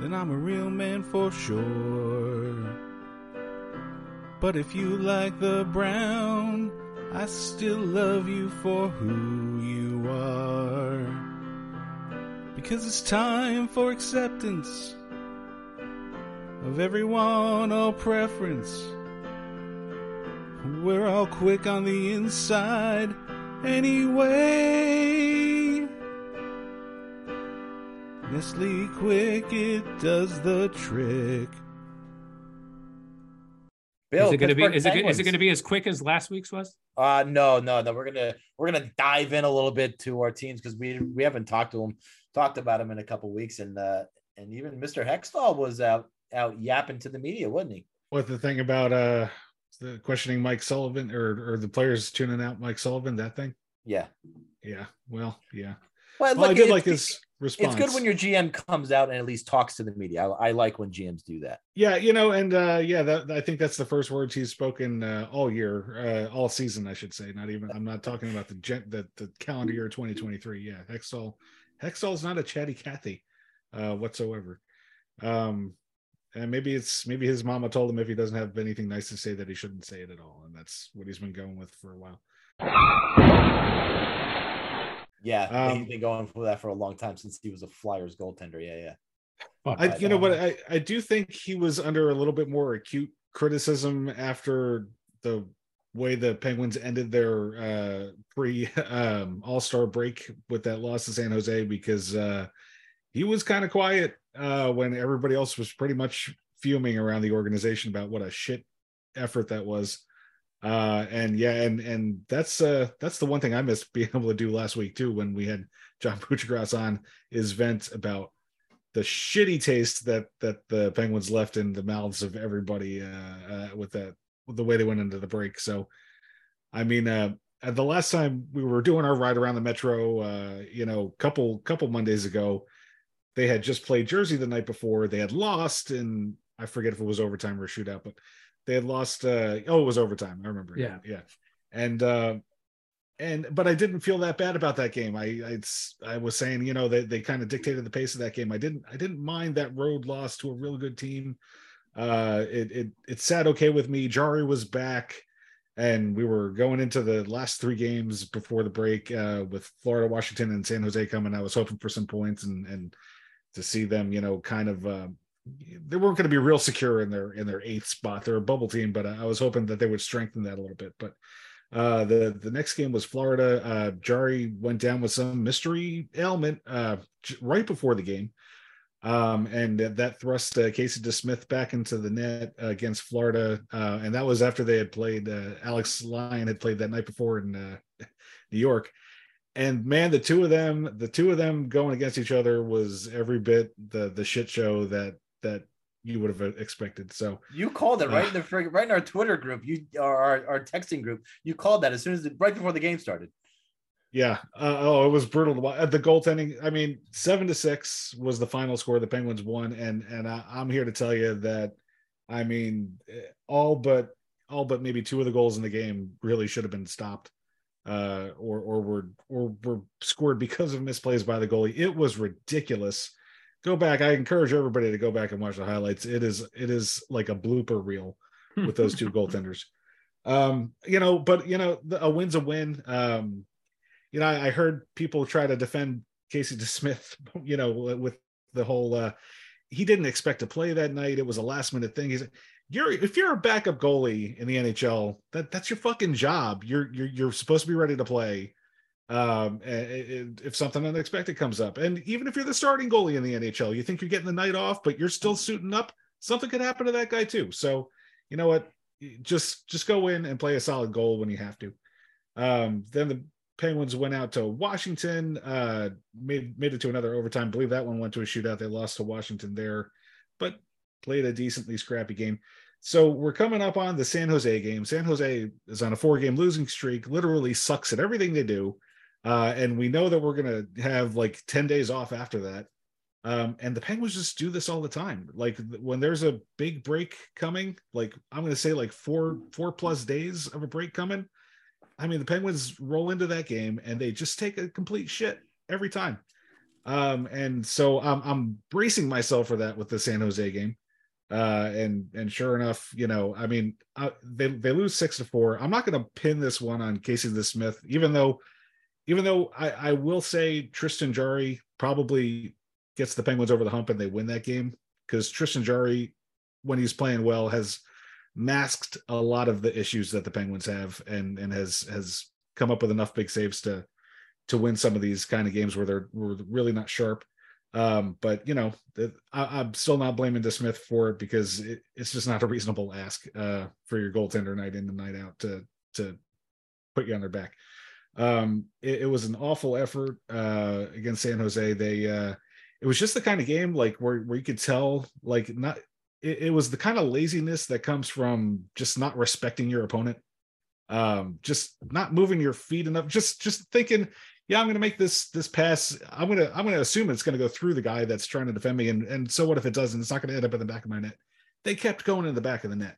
Then I'm a real man for sure. But if you like the brown, I still love you for who you are. Because it's time for acceptance of everyone, all preference. We're all quick on the inside anyway. Nestle Quik, it does the trick. Bill, is it going to be is it, is it going to be as quick as last week's was? Uh no, no, no. We're gonna we're gonna dive in a little bit to our teams because we we haven't talked to them, talked about him in a couple weeks, and uh and even Mr. Hextall was out out yapping to the media, wasn't he? What the thing about uh the questioning Mike Sullivan or or the players tuning out Mike Sullivan, that thing? Yeah. Yeah. Well, yeah. Well, Well, I did like his response. It's good when your GM comes out and at least talks to the media. I, I like when GMs do that. Yeah, you know, and uh yeah, that I think that's the first words he's spoken uh, all year, uh all season, I should say. Not even I'm not talking about the gen- the, the calendar year 2023. Yeah, Hextall Hextall's not a chatty Cathy uh whatsoever. Um and maybe it's maybe his mama told him if he doesn't have anything nice to say that he shouldn't say it at all, and that's what he's been going with for a while. Yeah, Um, he's been going for that for a long time since he was a Flyers goaltender. Yeah, yeah. Fuck I, you know, guy. but I, I do think he was under a little bit more acute criticism after the way the Penguins ended their uh, pre (laughs) um, All Star break with that loss to San Jose because uh, he was kind of quiet uh, when everybody else was pretty much fuming around the organization about what a shit effort that was. Uh, and yeah, and and that's uh that's the one thing I missed being (laughs) able to do last week too when we had John (laughs) Buccigross on is vent about the shitty taste that that the Penguins left in the mouths of everybody uh, with that the way they went into the break. So, I mean, uh, the last time we were doing our ride around the metro, uh, you know, couple couple Mondays ago, they had just played Jersey the night before. They had lost, and I forget if it was overtime or a shootout, but they had lost. Uh, oh, it was overtime. I remember. Yeah, yeah, and uh, and but I didn't feel that bad about that game. I I, I was saying, you know, they they kind of dictated the pace of that game. I didn't I didn't mind that road loss to a real good team. Uh, it it it sat okay with me. Jarry was back, and we were going into the last three games before the break uh, with Florida, Washington, and San Jose coming. I was hoping for some points and and to see them, you know, kind of. Uh, they weren't going to be real secure in their in their eighth spot. They're a bubble team, but I was hoping that they would strengthen that a little bit. But uh, the the next game was Florida. Uh, Jarry went down with some mystery ailment uh, right before the game, um, and that thrust uh, Casey DeSmith back into the net against Florida. Uh, and that was after they had played. Uh, Alex Lyon had played that night before in uh, (laughs) New York. And man, the two of them, the two of them going against each other was every bit the the shit show that that you would have expected. So you called it right in the right in our Twitter group, you our our texting group. You called that as soon as the, right before the game started. Yeah. Uh, oh, it was brutal watch. The goaltending. I mean, seven to six was the final score. The Penguins won, and and I, I'm here to tell you that. I mean, all but all but maybe two of the goals in the game really should have been stopped, uh, or or were or were scored because of misplays by the goalie. It was ridiculous go back. I encourage everybody to go back and watch the highlights. It is it is like a blooper reel with those two (laughs) goaltenders. Um, you know, but you know, a win's a win. Um, you know, I, I heard people try to defend Casey DeSmith, (laughs) you know, with the whole uh he didn't expect to play that night. It was a last minute thing. He's you're if you're a backup goalie in the NHL, that that's your fucking job. You're you're you're supposed to be ready to play um, if something unexpected comes up. And even if you're the starting goalie in the NHL, you think you're getting the night off, but you're still suiting up, something could happen to that guy too. So, you know what? Just just go in and play a solid goal when you have to. Um, then the Penguins went out to Washington, uh, made made it to another overtime. I believe that one went to a shootout. They lost to Washington there, but played a decently scrappy game. So we're coming up on the San Jose game. San Jose is on a four game losing streak, literally sucks at everything they do. Uh, and we know that we're to have like 10 days off after that. Um, and the Penguins just do this all the time. Like when there's a big break coming, like I'm to say like four, four plus days of a break coming. I mean, the Penguins roll into that game and they just take a complete shit every time. Um, and so I'm, I'm bracing myself for that with the San Jose game. Uh, and and sure enough, you know, I mean, uh, they they lose six to four. I'm not going to pin this one on Casey DeSmith, even though even though I, I will say Tristan Jarry probably gets the Penguins over the hump and they win that game because Tristan Jarry, when he's playing well, has masked a lot of the issues that the Penguins have and and has has come up with enough big saves to to win some of these kind of games where they're, were really not sharp. Um, but you know, I, am still not blaming DeSmith for it because it, it's just not a reasonable ask uh, for your goaltender night in and night out to to put you on their back. Um, it, it, was an awful effort uh, against San Jose. They uh, it was just the kind of game like where where you could tell like not it, it was the kind of laziness that comes from just not respecting your opponent. Um, just not moving your feet enough, just just thinking, yeah, I'm gonna make this this pass. I'm gonna I'm gonna assume it's gonna go through the guy that's trying to defend me. And and so what if it doesn't? It's not gonna end up in the back of my net. They kept going in the back of the net.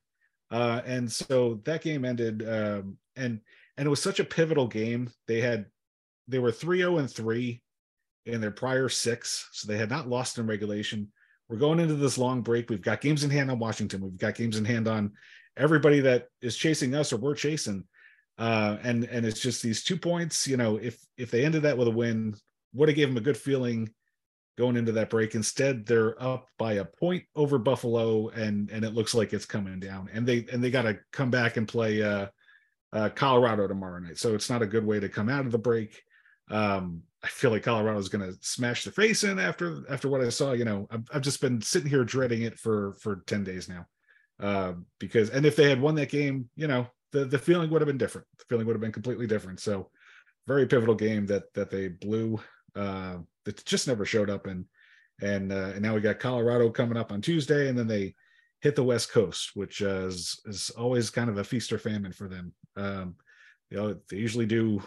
Uh, and so that game ended um, and and it was such a pivotal game. They had they were 3-0 and 3 in their prior six, so they had not lost in regulation. We're going into this long break. We've got games in hand on Washington. We've got games in hand on everybody that is chasing us or we're chasing. Uh, and and it's just these two points. You know, if if they ended that with a win, would have gave them a good feeling going into that break. Instead, they're up by a point over Buffalo, and and it looks like it's coming down. And they and they got to come back and play uh, uh, Colorado tomorrow night. So it's not a good way to come out of the break. Um, I feel like Colorado is going to smash the face in after after what I saw. You know, I've, I've just been sitting here dreading it for for ten days now. Uh, because and if they had won that game, you know, the the feeling would have been different. The feeling would have been completely different. So very pivotal game that that they blew. Uh, that just never showed up, and and uh, and now we got Colorado coming up on Tuesday, and then they hit the West Coast, which uh, is is always kind of a feast or famine for them. Um, you know, they usually do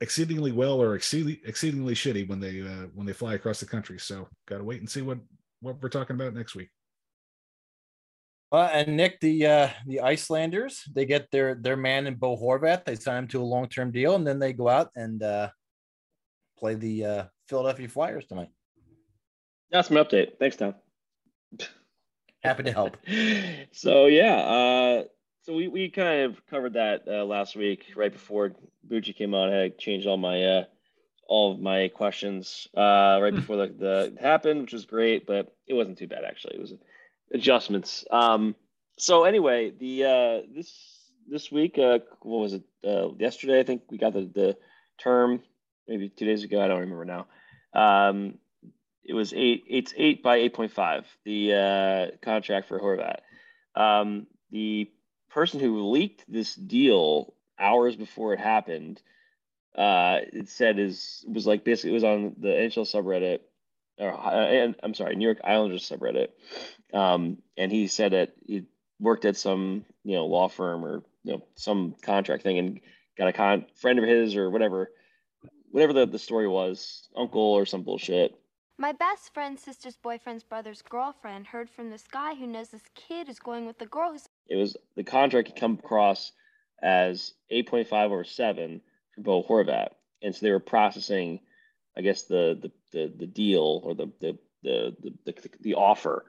exceedingly well or exceedingly exceedingly shitty when they uh, when they fly across the country. So got to wait and see what what we're talking about next week. Uh, and Nick, the uh, the Icelanders, they get their their man in Bo Horvat. They sign him to a long term deal, and then they go out and uh, play the uh, Philadelphia Flyers tonight. That's my update. Thanks, Tom. Happy to help. (laughs) so yeah, uh, so we, we kind of covered that uh, last week, right before Bucci came on. I changed all my uh, all of my questions uh, right before the, (laughs) the happened, which was great, but it wasn't too bad actually. It was adjustments. Um, so anyway, the uh, this this week, uh, what was it? Uh, yesterday, I think we got the the term. Maybe two days ago, I don't remember now. Um, it was eight. It's eight by eight point five. The uh, contract for Horvat. Um, the person who leaked this deal hours before it happened, uh, it said is was like basically it was on the NHL subreddit, or uh, and I'm sorry, New York Islanders subreddit, um, and he said that he worked at some you know law firm or you know some contract thing and got a con friend of his or whatever, whatever the, the story was, uncle or some bullshit. My best friend's sister's boyfriend's brother's girlfriend heard from this guy who knows this kid is going with the girl who's. It was the contract had come across as 8.5 over 7 for Bo Horvat. And so they were processing, I guess, the the, the, the deal or the the, the the the the offer.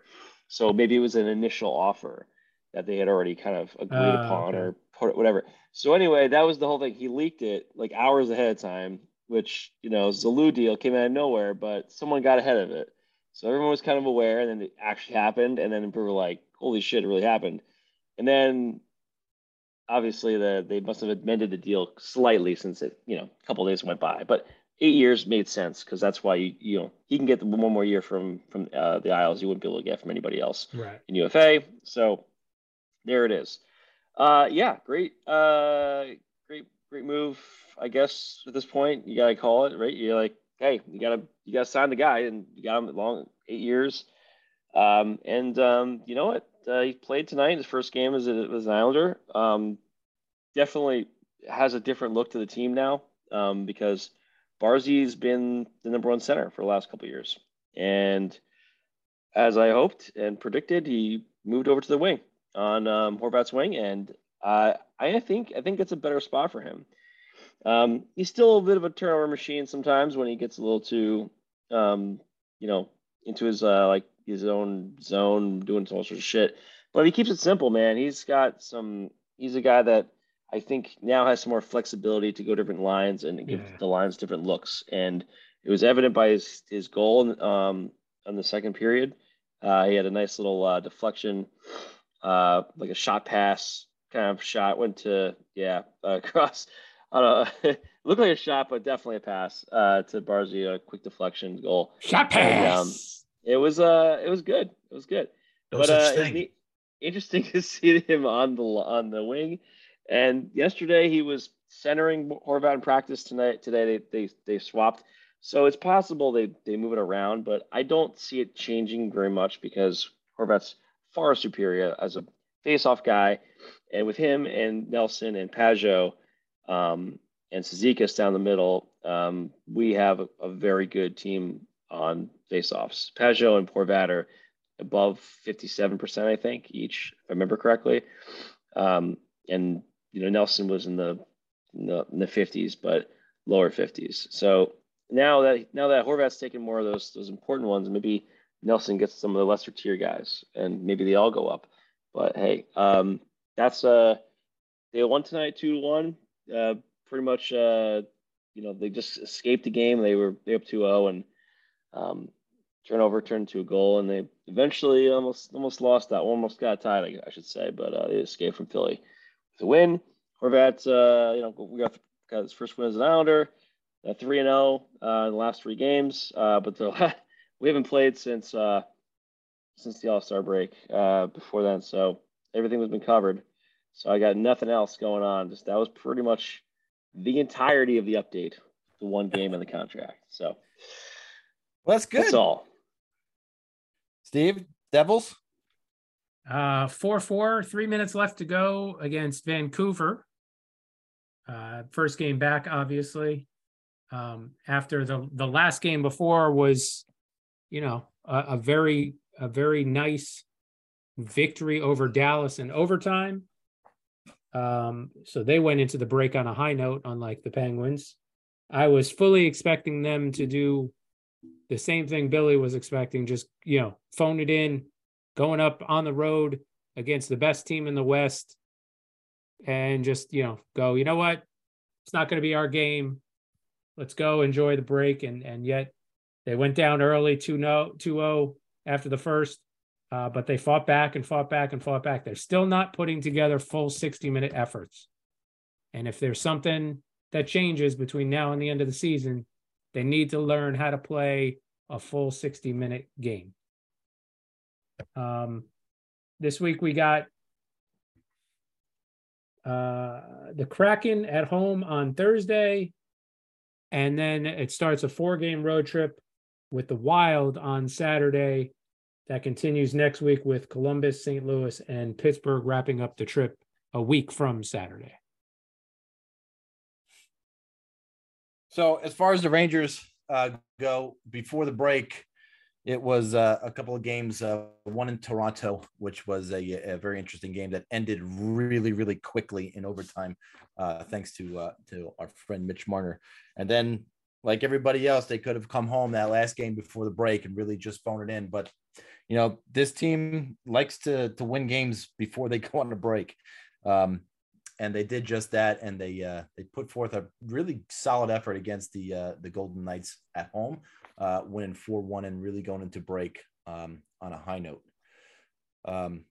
So maybe it was an initial offer that they had already kind of agreed Ah, upon okay. or put whatever. So anyway, that was the whole thing. He leaked it like hours ahead of time, which you know, Zalou deal came out of nowhere, but someone got ahead of it. So everyone was kind of aware, and then it actually happened, and then people were like, "Holy shit, it really happened!" And then obviously the they must have amended the deal slightly since it you know a couple days went by, but eight years made sense because that's why you you know he can get one more year from from uh, the Isles you wouldn't be able to get from anybody else Right. in UFA. So there it is. Uh, yeah, great, uh, great, great move. I guess at this point you gotta call it right. You're like, hey, you gotta you gotta sign the guy, and you got him long eight years. Um, and um, you know what? Uh, he played tonight. His first game as, a, as an Islander. Um, definitely has a different look to the team now um, because Barzy's been the number one center for the last couple years, and as I hoped and predicted, he moved over to the wing on um, Horvat's wing, and uh, I think I think it's a better spot for him. Um, he's still a bit of a turnover machine sometimes when he gets a little too, um, you know, into his uh, like his own zone, doing all sorts of shit. But he keeps it simple, man. He's got some. He's a guy that I think now has some more flexibility to go different lines and give Yeah. the lines different looks. And it was evident by his his goal um, on the second period. Uh, he had a nice little uh, deflection, uh, like a shot pass kind of shot. Went to yeah uh, (laughs) across. I don't know. (laughs) looked like a shot, but definitely a pass uh, to Barzy. A quick deflection goal. Shot And, pass. um, It was uh, it was good. It was good. No but uh, interesting (laughs) to see him on the on the wing. And yesterday he was centering Horvat in practice. Tonight, today they they, they swapped. So it's possible they they move it around, but I don't see it changing very much because Horvat's far superior as a face-off guy, and with him and Nelson and Pageau um, and Cizikas down the middle, um, we have a, a very good team on face-offs. Pageau and Horvat are above 57%, I think, each, if I remember correctly. Um, and, you know, Nelson was in the, in the, in the 50s, but lower 50s. So now that, now that Horvat's taken more of those, those important ones, maybe Nelson gets some of the lesser tier guys and maybe they all go up. But hey, um, that's, uh, they won tonight two to one. Uh, pretty much, uh, you know, they just escaped the game. They were, they up 2 0 and, um, turnover turned to a goal, and they eventually almost almost lost that one, almost got tied, I, I should say, but uh, they escaped from Philly with a win. Horvat, uh, you know, we got, got his first win as an Islander, three and zero uh, in the last three games, uh, but the, (laughs) we haven't played since uh, since the All Star break uh, before then, so everything has been covered. So I got nothing else going on. Just that was pretty much the entirety of the update. The one game in the contract. So Well, that's good. that's all. Steve, Devils. Uh, four four, three minutes left to go against Vancouver. Uh, first game back, obviously. Um, after the the last game before was, you know, a, a very a very nice victory over Dallas in overtime. Um, so they went into the break on a high note, unlike the Penguins. I was fully expecting them to do the same thing Billy was expecting, just you know, phone it in, going up on the road against the best team in the West and just, you know, go, you know what? It's not going to be our game. Let's go enjoy the break. And and yet they went down early 2 0 2 after the first. Uh, but they fought back and fought back and fought back. They're still not putting together full 60 minute efforts. And if there's something that changes between now and the end of the season, they need to learn how to play a full 60 minute game. Um, this week we got uh, the Kraken at home on Thursday, and then it starts a four game road trip with the Wild on Saturday. That continues next week with Columbus, St. Louis, and Pittsburgh wrapping up the trip a week from Saturday. So as far as the Rangers uh, go, before the break, it was uh, a couple of games. Uh, one in Toronto, which was a, a, very interesting game that ended really, really quickly in overtime, uh, thanks to uh, to our friend Mitch Marner. And then, like everybody else, they could have come home that last game before the break and really just phone it in. But you know, this team likes to to win games before they (laughs) go on a break. Um, and they did just that, and they uh, they put forth a really solid effort against the uh, the Golden Knights at home, uh, winning four one and really going into break um, on a high note. Um,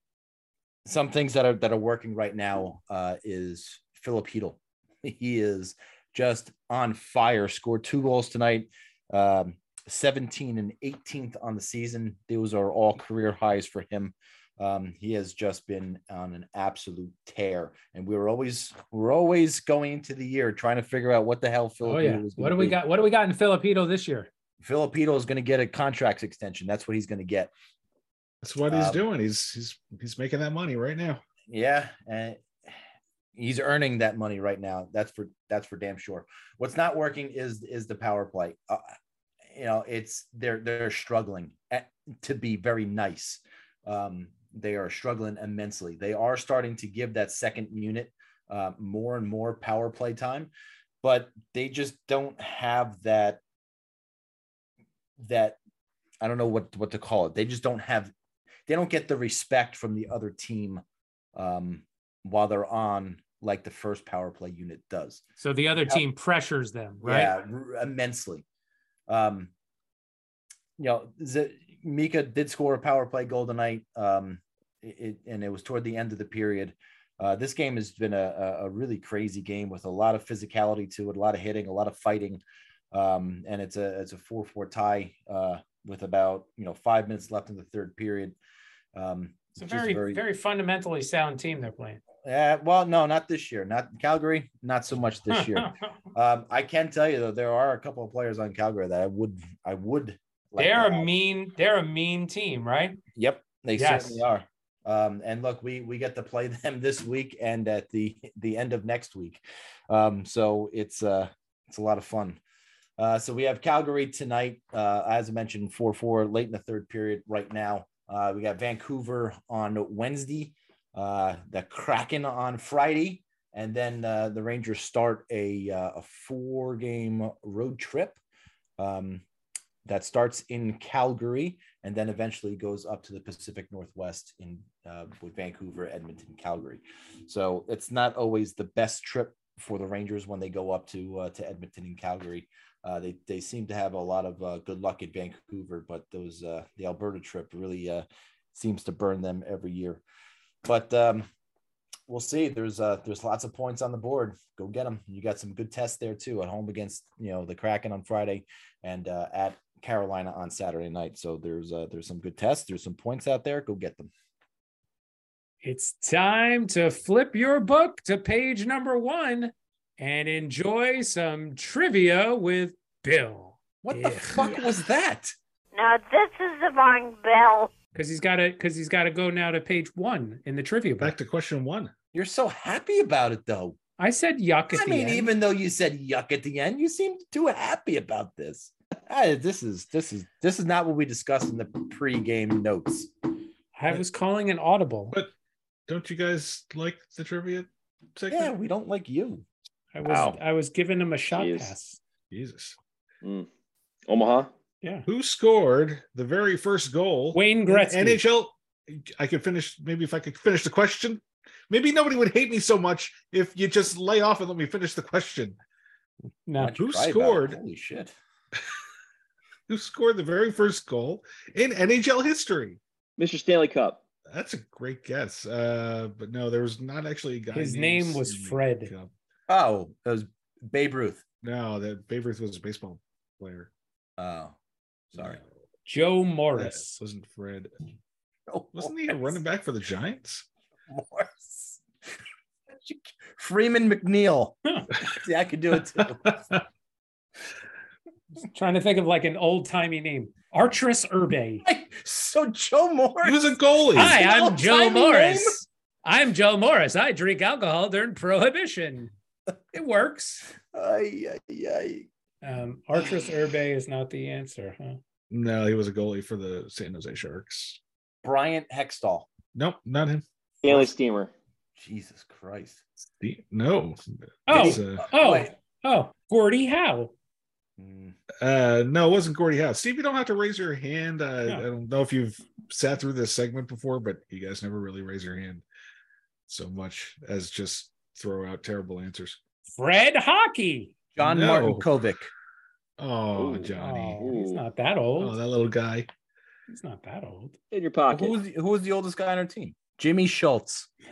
some things that are that are working right now uh, is Filip Chytil. (laughs) He is just on fire. Scored two goals tonight. Um, 17 and 18th on the season. Those are all career highs for him. Um, he has just been on an absolute tear, and we were always we are always going into the year trying to figure out what the hell Filipino oh, yeah. was. What do we be. got? What do we got in Filipino this year? Filipino is going to get a contract extension. That's what he's going to get. That's what he's Um, doing. He's he's he's making that money right now. Yeah, and he's earning that money right now. That's for that's for damn sure. What's not working is is the power play. Uh, you know, it's they're they're struggling at, to be very nice. Um, they are struggling immensely. They are starting to give that second unit uh, more and more power play time, but they just don't have that that I don't know what what to call it. They just don't have they don't get the respect from the other team um, while they're on like the first power play unit does. So the other team pressures them, right? Yeah, immensely. Um, you know, Z- Mika did score a power play goal tonight, um, it, and it was toward the end of the period. Uh, this game has been a, a really crazy game with a lot of physicality to it, a lot of hitting, a lot of fighting, um, and it's a it's a four four tie uh, with about you know five minutes left in the third period. Um, It's a just very, very, fundamentally sound team they're playing. uh, well, no, not this year. Not Calgary, not so much this year. (laughs) um, I can tell you though, there are a couple of players on Calgary that I would, I would. like they're a mean, they're a mean team, right? Yep, they Yes. certainly are. Um, and look, we we get to play (laughs) them this week and at the the end of next week. Um, so it's uh it's a lot of fun. Uh, so we have Calgary tonight, uh, as I mentioned, four four late in the third period. Right now, uh, we got Vancouver on Wednesday, uh, the Kraken on Friday, and then uh, the Rangers start a uh, a four game road trip. Um, that starts in Calgary and then eventually goes up to the Pacific Northwest in uh, with Vancouver, Edmonton, Calgary. So it's not always the best trip for the Rangers when they go up to uh, to Edmonton and Calgary. Uh, they they seem to have a lot of uh, good luck at Vancouver, but those the Alberta trip really seems to burn them every year. But um, we'll see. There's uh, there's lots of points on the board. Go get them. You got some good tests there too at home against you know the Kraken on Friday and uh, at Carolina on Saturday night. So there's uh, there's some good tests. There's some points out there. Go get them. It's time to flip your book to page number one and enjoy some trivia with Bill. What the Yeah. fuck was that? Now this is the wrong bell. Because he's got to because he's got to go now to page one in the trivia book. Back to question one. You're so happy about it though. I said yuck at I the mean, end. even though you said yuck at the end, you seemed too happy about this. This is this is this is not what we discussed in the pre-game notes. I was calling an audible. But don't you guys like the trivia segment? Yeah, we don't like you. I was Wow. I was giving him a shot Jeez. pass. Jesus. Mm. Omaha. Yeah. Who scored the very first goal? Wayne Gretzky. NHL. I could finish. Maybe if I could finish the question, maybe nobody would hate me so much if you just lay off and let me finish the question. No. Why don't you Who cry about it? scored? Holy shit! (laughs) Who scored the very first goal in NHL history? Mr. Stanley Cup. That's a great guess. Uh, but no, there was not actually a guy. His name was Stanley Fred. Cup. Oh, it was Babe Ruth. No, that Babe Ruth was a baseball player. Oh, sorry. No, Joe that Morris. wasn't Fred. Oh, Wasn't he a running back for the Giants? Morris. (laughs) Freeman McNeil. (laughs) See, I could do it too. Trying to think of like an old timey name. Arturs Irbe. (laughs) so Joe Morris. he was a goalie. Hi, I'm Joe old-timey Morris. I'm Joe Morris. I drink alcohol during prohibition. It works. Ay, ay, ay. Um, Arturs Irbe is not the answer, huh? No, he was a goalie for the San Jose Sharks. Bryan Hextall. Nope, not him. Stanley Steamer. Jesus Christ. The- no. Oh. Uh, Oh, Wait. oh, Gordie Howe. Mm, Uh, no, it wasn't Gordie Howe. Steve, you don't have to raise your hand. Uh, No. I don't know if you've sat through this segment before, but you guys never really raise your hand so much as just throw out terrible answers. Fred Hockey. John No. Martin Kovic. Oh, Ooh. Johnny. Oh, he's not that old. Oh, that little guy. He's not that old. In your pocket. Who was, the, who was the oldest guy on our team? Jimmy Schultz. (laughs) (laughs)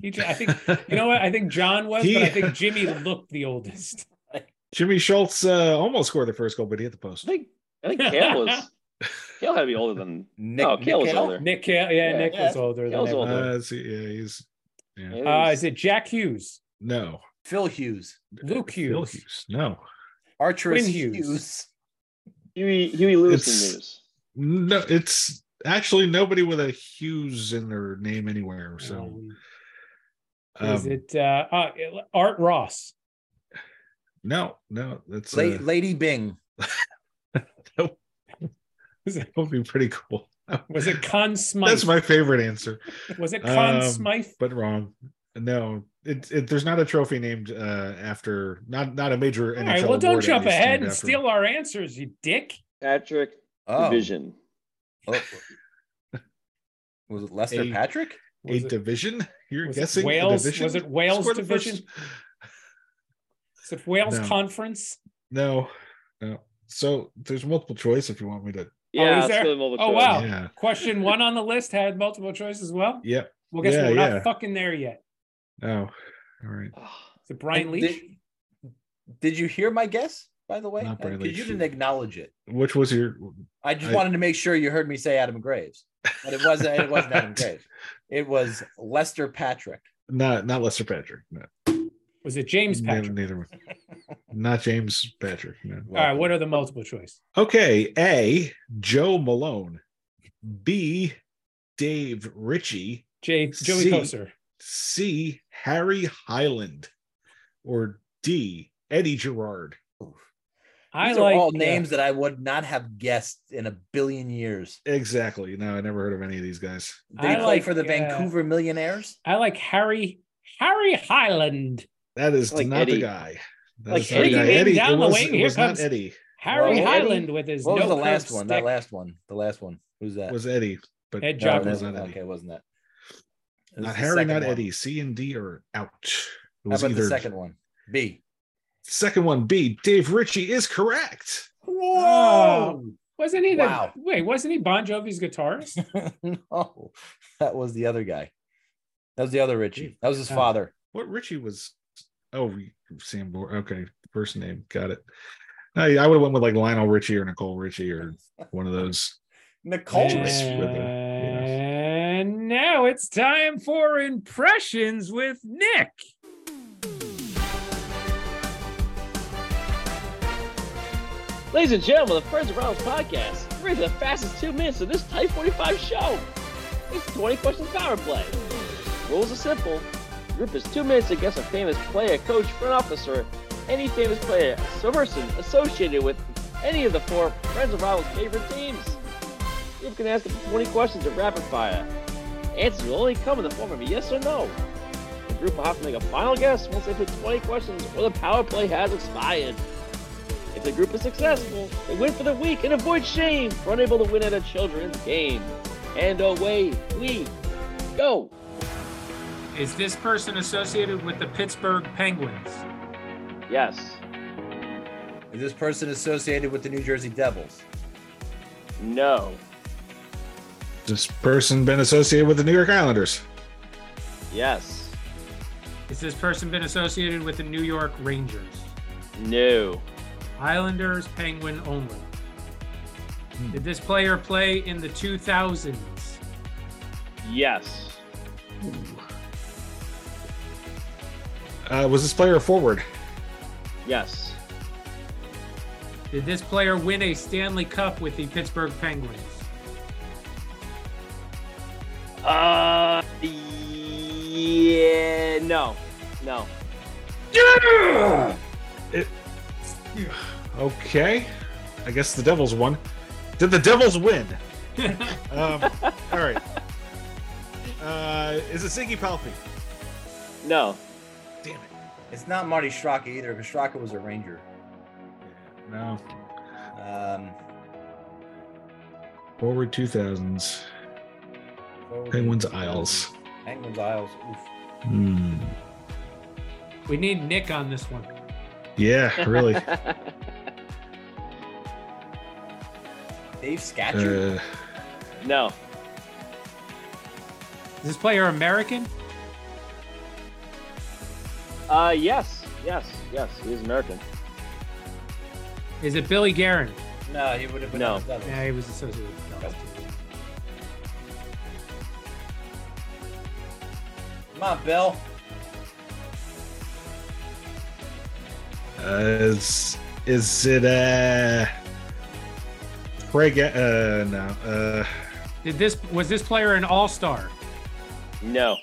he, j- I think you know what I think John was, but I think Jimmy looked the oldest. (laughs) Jimmy Schultz uh, almost scored the first goal, but he hit the post. I think I think Kale was Kale had to be older than Nick, Oh, Kale was Nick Hale? older. Nick, Ca- yeah, Yeah, Nick yeah. was older Cale's than older. Uh, see, yeah, he's yeah. Yeah. Uh, is it Jack Hughes, no Phil Hughes. Luke Hughes. Phil Hughes? Hughes. No, Archerous Quinn Hughes. Hughes. Huey Huey Lewis It's- news? no, it's actually nobody with a Hughes in their name anywhere. So, Um, is um, it uh, uh, Art Ross? no, no, that's La- uh, Lady Byng. (laughs) That would be pretty cool. (laughs) was it Conn Smythe? That's my favorite answer, was it Conn um, Smythe? but wrong. No, it, it there's not a trophy named uh after not not a major. All NHL right, well, don't jump ahead and after steal our answers, you dick. Patrick Oh. Division. Oh. Was it Lester A- Patrick? a Was it, division. (laughs) You're was guessing a Wales? division? Was it Wales Scored first- division? is it Wales No. Conference? No, no. So there's multiple choice if you want me to. Oh, yeah, is let's there? go Oh, wow. Yeah. Question one on the list had multiple choice as well. Yep. Well, guess Yeah, what? We're yeah. not fucking there yet. Oh, all right. Is it Brian And Leach? Did, did you hear my guess, by the way? Not Brian Because you didn't acknowledge it. Which was your? I just I- wanted to make sure you heard me say Adam Graves. But it wasn't it wasn't Adam (laughs) Graves. It was Lester Patrick. Not not Lester Patrick. No, Was it James neither, Patrick? neither one. (laughs) Not James Patrick. No. All right, what are the multiple choice? Okay. A. Joe Malone. B. Dave Ritchie. Jay Joey C. Koser. C. Harry Hyland. Or D. Eddie Gerard. I These like are all names that I would not have guessed in a billion years. Exactly. No, I never heard of any of these guys. They I play like, for the uh, Vancouver Millionaires? I like Harry Harry Hyland. That is Like not Eddie. the guy. That Like is the Eddie. guy. Eddie. down it the wing. Here comes- Eddie. Harry Well, Hyland with his What was no the last curve one? That last one. The last one. Who's that? Was Eddie. But Ed no, was was not not Eddie. Okay, wasn't that? It was Not Harry, not one. Eddie. C and D are out. It How was about the second one? B. second one. B. Dave Ritchie is correct. Oh, wasn't he the Wow. wait? Wasn't he Bon Jovi's guitarist? (laughs) no, that was the other guy. That was the other Richie. That was his Oh. father. What Richie was? Oh, Sam. Bor- Okay, first name. Got it. I, I would have went with like Lionel Richie or Nicole Richie or one of those. Nicole Yeah. With the- and And now it's time for impressions with Nick. Ladies and gentlemen, the Friends of Rollins podcast brings the fastest two minutes of this Type 45 show. It's the 20 questions power play. Rules are simple. The group is two minutes against a famous player, coach, front officer, any famous player, a person associated with any of the four Friends of Rivals favorite teams. The group can ask up to 20 questions of rapid fire. Answers will only come in the form of a yes or no. The group will have to make a final guess once they've put 20 questions or the power play has expired. If the group is successful, they win for the week and avoid shame for unable to win at a children's game. And away we go. Is this person associated with the Pittsburgh Penguins? Yes. Is this person associated with the New Jersey Devils? No. This person been associated with the New York Islanders. Yes. Has this person been associated with the New York Rangers? No. Islanders, Penguin only. Did this player play in the 2000s? Yes. Uh, was this player a forward? Yes. Did this player win a Stanley Cup with the Pittsburgh Penguins? Uh, yeah. No. No. Okay. I guess the Devils won. Did the Devils win? (laughs) um, all right. Uh, is it Ziggy Palffy? No. Damn it. It's not Marty Straka either, because Straka was a Ranger. No. Um, Forward 2000s. forward- Penguins Isles. Penguins Isles. Oof. Hmm. We need Nick on this one. Yeah, really. (laughs) Dave Scatchard. uh, no. Is this player American? Uh, yes. Yes. Yes. He is American. Is it Billy Guerin? no, he would have been No. on. Yeah, he was associated with the Devils. Come on, Bill. Is, is it uh Craig uh no. Uh Did this was this player an all-star? No.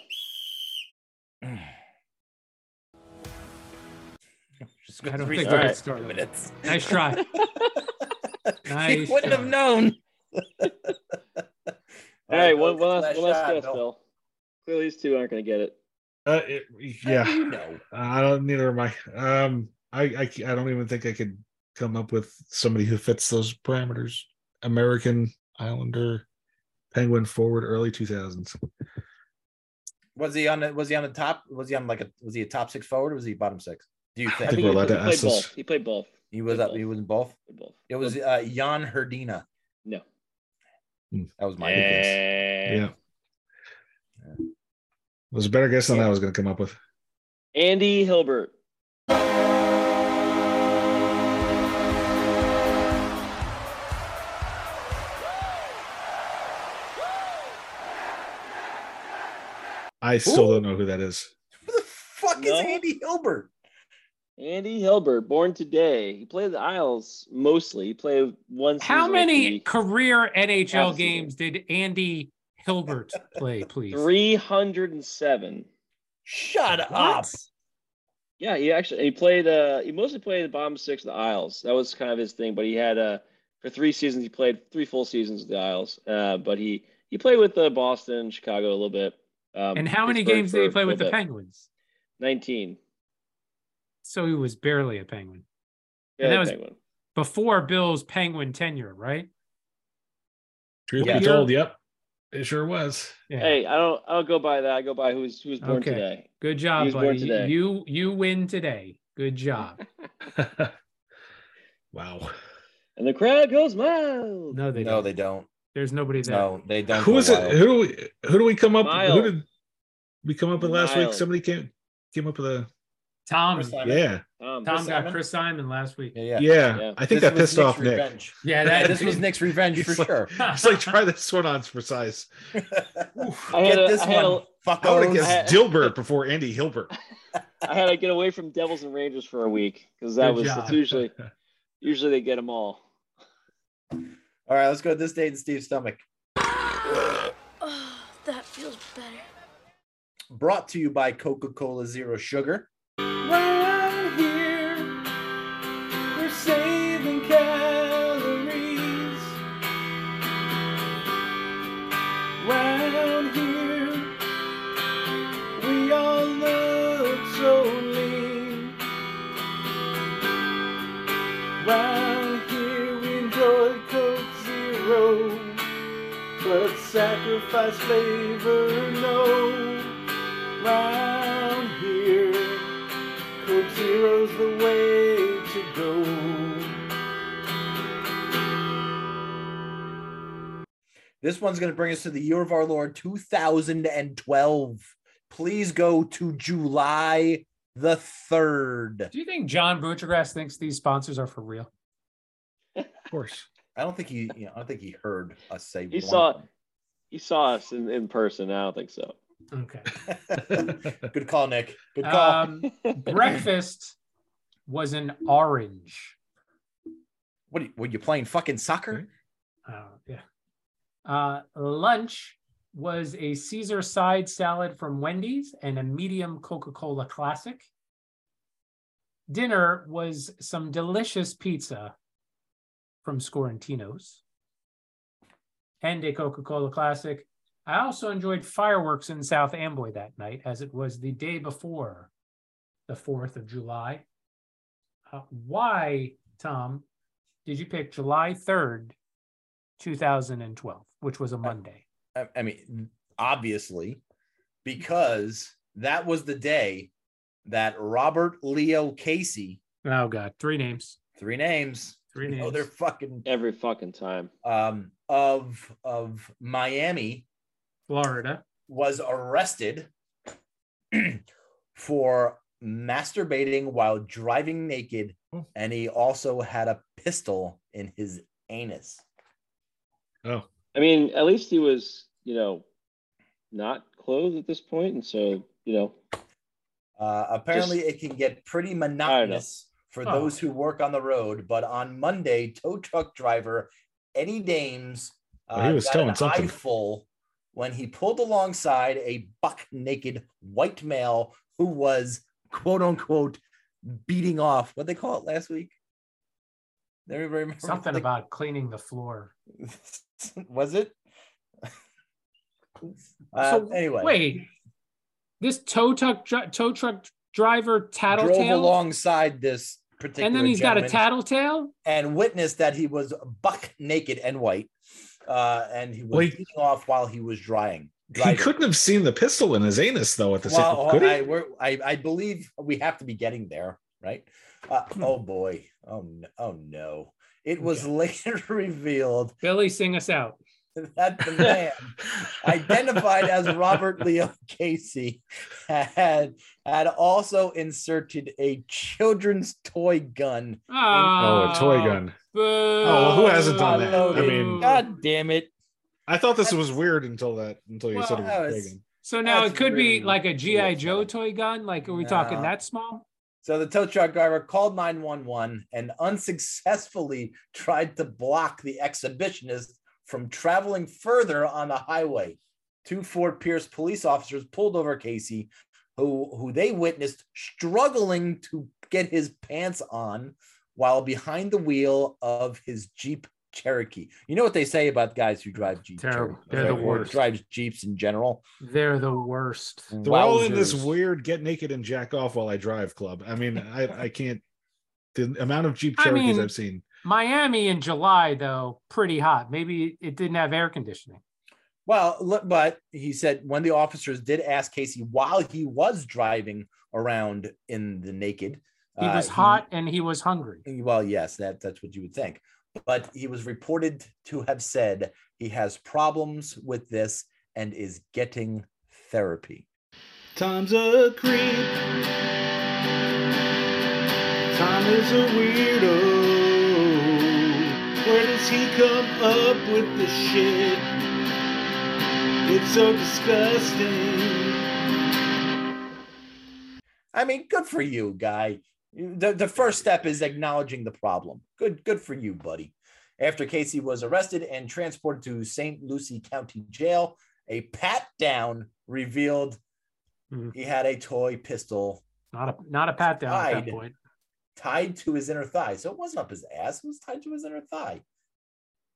Just I don't think we stars, could start minutes. Nice try. (laughs) he Nice wouldn't have known. (laughs) All right. Bill, One, one get last, one last shot, guess, Bill. Clearly, these two aren't going to get it. uh it, yeah. you know? I don't neither am I. Um I, I I don't even think I could come up with somebody who fits those parameters. American Islander Penguin forward early 2000s. Was he on the was he on the top? Was he on like a was he a top six forward or was he bottom six? Do you I think, think he, we're allowed he to played ask those. both. He played both. he was up he was in both? Both. It was uh Jan Hrdina. No. That was my guess. Eh. Yeah. It was a better guess than I was going to come up with. Andy Hilbert. I still Ooh. don't know who that is. Who the fuck No? is Andy Hilbert? Andy Hilbert, born today. He played the Isles mostly. He played one. How many the career NHL a games did Andy Hilbert play, please? 307. Shut up. Yeah, he actually he played. Uh, he mostly played the bottom six of the Isles. That was kind of his thing. But he had uh, for three seasons he played three full seasons of the Isles. Uh, but he he played with uh, Boston, Chicago a little bit. Um, And how many games did he play with the bit. Penguins? Nineteen. So he was barely a Penguin. Yeah, And that was- Penguin. Before Bill's Penguin tenure, right? Truth Yeah. be told, yep, it sure was. Yeah. Hey, I don't I don't go by that. I go by who's who's born Okay. today. Good job, buddy. today. You you win today. Good job. (laughs) (laughs) wow. And the crowd goes wild. No, they No, don't. they don't. There's nobody there. No, they don't. Who go it? Who do we who do we come up Miles. who did we come up with last week? Somebody came came up with a Tom. Yeah, Tom Chris got Simon? Chris Simon last week. Yeah, yeah. yeah. Yeah. I think This that pissed Nick's off Nick. revenge. Yeah, Yeah, that this was (laughs) Nick's revenge for He's like- sure. It's like try this one on for size. (laughs) I Get had, a, this I, had one, a, I would have guessed Dilbert before Andy Hilbert. (laughs) I had to get away from Devils and Rangers for a week because that Good was usually usually they get them all. All right, let's go to this date in Steve's stomach. Oh, that feels better. Brought to you by Coca Cola Zero Sugar. Sacrifice flavor, no. Round here. Coke Zero's the way to go. This one's going to bring us to the year of our Lord 2012. Please go to July the 3rd. Do you think John Buccigross thinks these sponsors are for real? Of course. (laughs) I don't think he, you know, I don't think he heard us say He one saw- of He saw us in, in person. I don't think so. Okay. (laughs) Good call, Nick. Good call. Um, breakfast was an orange. what are you, were you playing fucking soccer? Oh, yeah. Uh, lunch was a Caesar side salad from Wendy's and a medium Coca Cola classic. Dinner was some delicious pizza from Scorantino's and a Coca Cola classic. I also enjoyed fireworks in South Amboy that night, as it was the day before the 4th of July. Uh, why, Tom, did you pick July 3rd, 2012, which was a Monday? I, I mean, obviously, because that was the day that Robert Leo Casey, Oh, God. Three names. three names, Three you know, names. they're fucking Every fucking time. um, of of Miami Florida. was arrested (clears throat) for masturbating while driving naked, Oh. and he also had a pistol in his anus. Oh, I mean, at least he was, you know, not clothed at this point, and so you know, Uh, apparently, it can get pretty monotonous for Oh. those who work on the road. But on Monday, tow truck driver Eddie Dames uh, Oh, he was got towing an something. eyeful when he pulled alongside a buck naked white male who was quote unquote beating off what they call it last week. Everybody remember Something what about cleaning the floor. (laughs) was it? Uh, so, anyway, wait. This tow truck, tow truck driver drove tattletale? alongside this particular, and then he's got a tattletale? and witnessed that he was buck naked and white, uh, and he was Wait. beating off while he was drying. he couldn't have seen the pistol in his anus though. At the Well, same, could? I, we're, I I believe we have to be getting there, right? Uh, Hmm. Oh boy! Oh no! Oh no! It was (laughs) later revealed Billy, sing us out. That the man identified as Robert Leo Casey had had also inserted a children's toy gun. Ah, oh, a toy gun. Oh, well, who hasn't done that? I mean- God damn it! I thought this was weird until that until you said it was that was- pagan. So now That's it could really be like a GI Joe toy gun. Like, are we talking that small? So the tow truck driver called 911 and unsuccessfully tried to block the exhibitionist from traveling further on the highway. Two Fort Pierce police officers pulled over Casey, who, who they witnessed struggling to get his pants on while behind the wheel of his Jeep Cherokee. You know what they say about guys who drive Jeep Terrible. Cherokees, They're the worst. Drives Jeeps in general. They're the worst. They're all in this weird get naked and jack off while I drive club. I mean, I I can't. The amount of Jeep I Cherokees mean- I've seen. Miami in July, though, pretty hot. Maybe it didn't have air conditioning. Well, but he said when the officers did ask Casey while he was driving around in the naked, He uh, was hot and he was hungry. Well, yes, that that's what you would think. But he was reported to have said he has problems with this and is getting therapy. Tom's a creep. Time is a weirdo. Where does he come up with the shit? It's so disgusting. I mean, good for you, guy. The, the first step is acknowledging the problem. Good, good for you, buddy. After Casey was arrested and transported to St. Lucie County Jail, a pat down revealed Mhm. he had a toy pistol Not a not a pat down at that point. tied to his inner thigh. So it wasn't up his ass; it was tied to his inner thigh.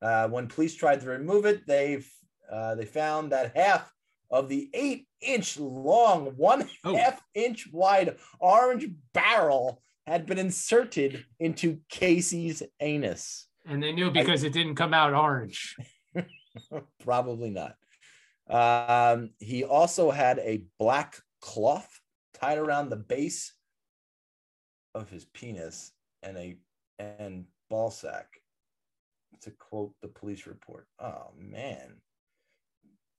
Uh, when police tried to remove it, they uh, they found that half of the eight-inch long, one Oh. half inch wide orange barrel had been inserted into Casey's anus. And they knew because it didn't come out orange. (laughs) Probably not. Um, he also had a black cloth tied around the base of his penis and a and ball sack. To quote the police report. Oh man.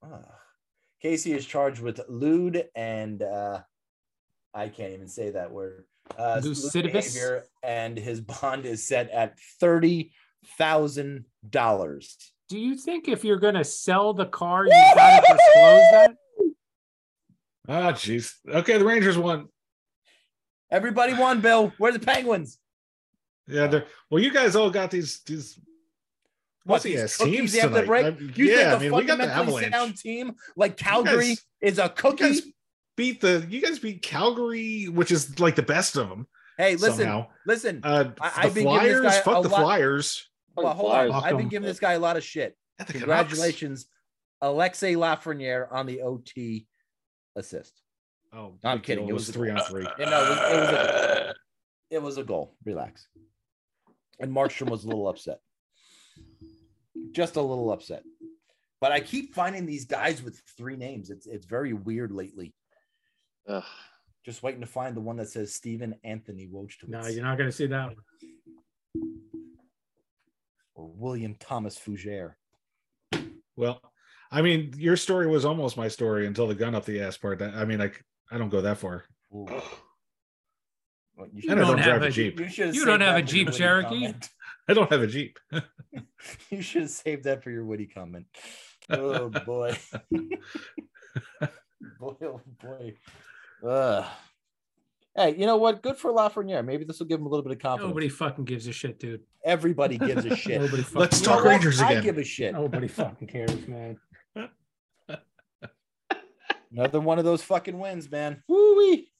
Ugh. Casey is charged with lewd and uh, I can't even say that word. Uh, lewd behavior, and his bond is set at thirty thousand dollars. Do you think if you're gonna sell the car, you gotta disclose that? (laughs) Ah, jeez. Okay, the Rangers won. Everybody won, Bill. Where are the Penguins? Yeah, they're well. You guys all got these these What What's he these has cookies teams they tonight? break? I- You yeah, I think mean, a we got the fundamentally Avalanche. sound team like Calgary guys- is a you cookie? guys beat the you guys beat Calgary, which is like the best of them. hey, listen, somehow. listen. Uh, I- the I've been giving this Flyers, guy fuck the lot- Flyers. Well, hold Flyers. on. I've Fuck been 'em. giving this guy a lot of shit. Yeah, Canucks. Congratulations, Alexis Lafreniere on the OT assist. Oh, I'm kidding. deal. It It was was three on three. You know, it was, it was a it was a goal. Relax. And Markstrom was a little upset. Just a little upset. But I keep finding these guys with three names. It's it's very weird lately. Ugh. Just waiting to find the one that says Stephen Anthony Wojtowicz No, you're not gonna see that one. or William Thomas Fougere. Well, I mean, your story was almost my story until the gun up the ass part. That I mean, I I don't go that far. Well, you And should- I don't don't drive have a a- Jeep. You, You don't have a Jeep Cherokee? I don't have a Jeep. (laughs) You should have saved that for your witty comment. Oh boy. (laughs) boy, oh boy. Ugh. Hey, you know what? Good for Lafreniere. Maybe this will give him a little bit of confidence. Nobody fucking gives a shit, dude. Everybody gives a (laughs) shit. Nobody fucking Let's talk what? Rangers I give a shit. Nobody fucking cares, man. Another one of those fucking wins, man. Woo-wee.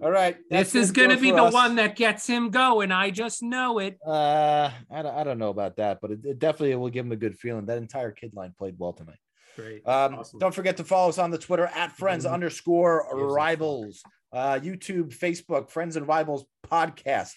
All right. This is gonna be the us. one that gets him going. I just know it. Uh, I don't, I don't know about that, but it, it definitely will give him a good feeling. That entire kid line played well tonight. Great. Um, Awesome. Don't forget to follow us on the Twitter at friends Mhm. underscore Gives a fuck. rivals, uh, YouTube, Facebook, Friends and Rivals podcast.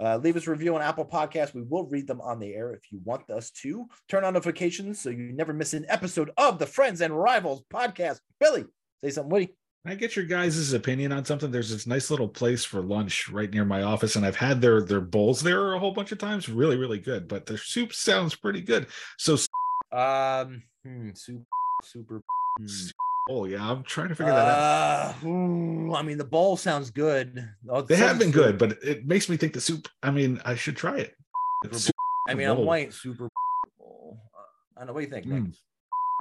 Uh, leave us a review on Apple Podcasts. We will read them on the air if you want us to. Turn on notifications so you never miss an episode of the Friends and Rivals podcast. Billy, say something witty. Can I get your guys' opinion on something? There's this nice little place for lunch right near my office, and I've had their their bowls there a whole bunch of times. Really, really good. But their soup sounds pretty good. So, Um, hmm, super, super. hmm. oh yeah, I'm trying to figure that out. Uh, ooh, I mean, the bowl sounds good. Oh, They have been good, but it makes me think the soup. I mean, I should try it. I mean, I'm white. Super bowl. Uh, I don't know. What do you think? Nick? Mm.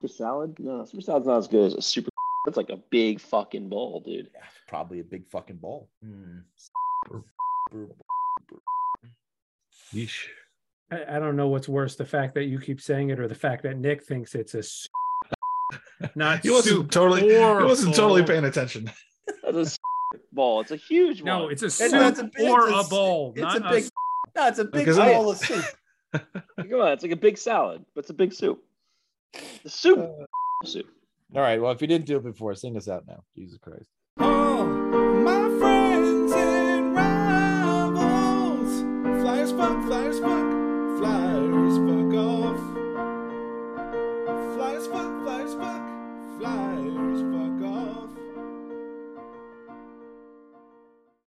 Super salad? No, super salad's not as good as a super. That's like a big fucking bowl, dude. Yeah, probably a big fucking bowl. Hmm. Yeesh. I, I don't know what's worse, the fact that you keep saying it or the fact that Nick thinks it's a s- (laughs) not He wasn't soup totally. He wasn't totally paying attention. That's a bowl. It's a huge one. No, it's a It's, soup it's a, big- or it's a bowl. It's not a big. s- no, it's a big Because I- bowl of soup. (laughs) Come on, it's like a big salad, but it's a big soup. The soup. Uh, soup. All right. Well, if you didn't do it before, sing us out now. Jesus Christ. Oh,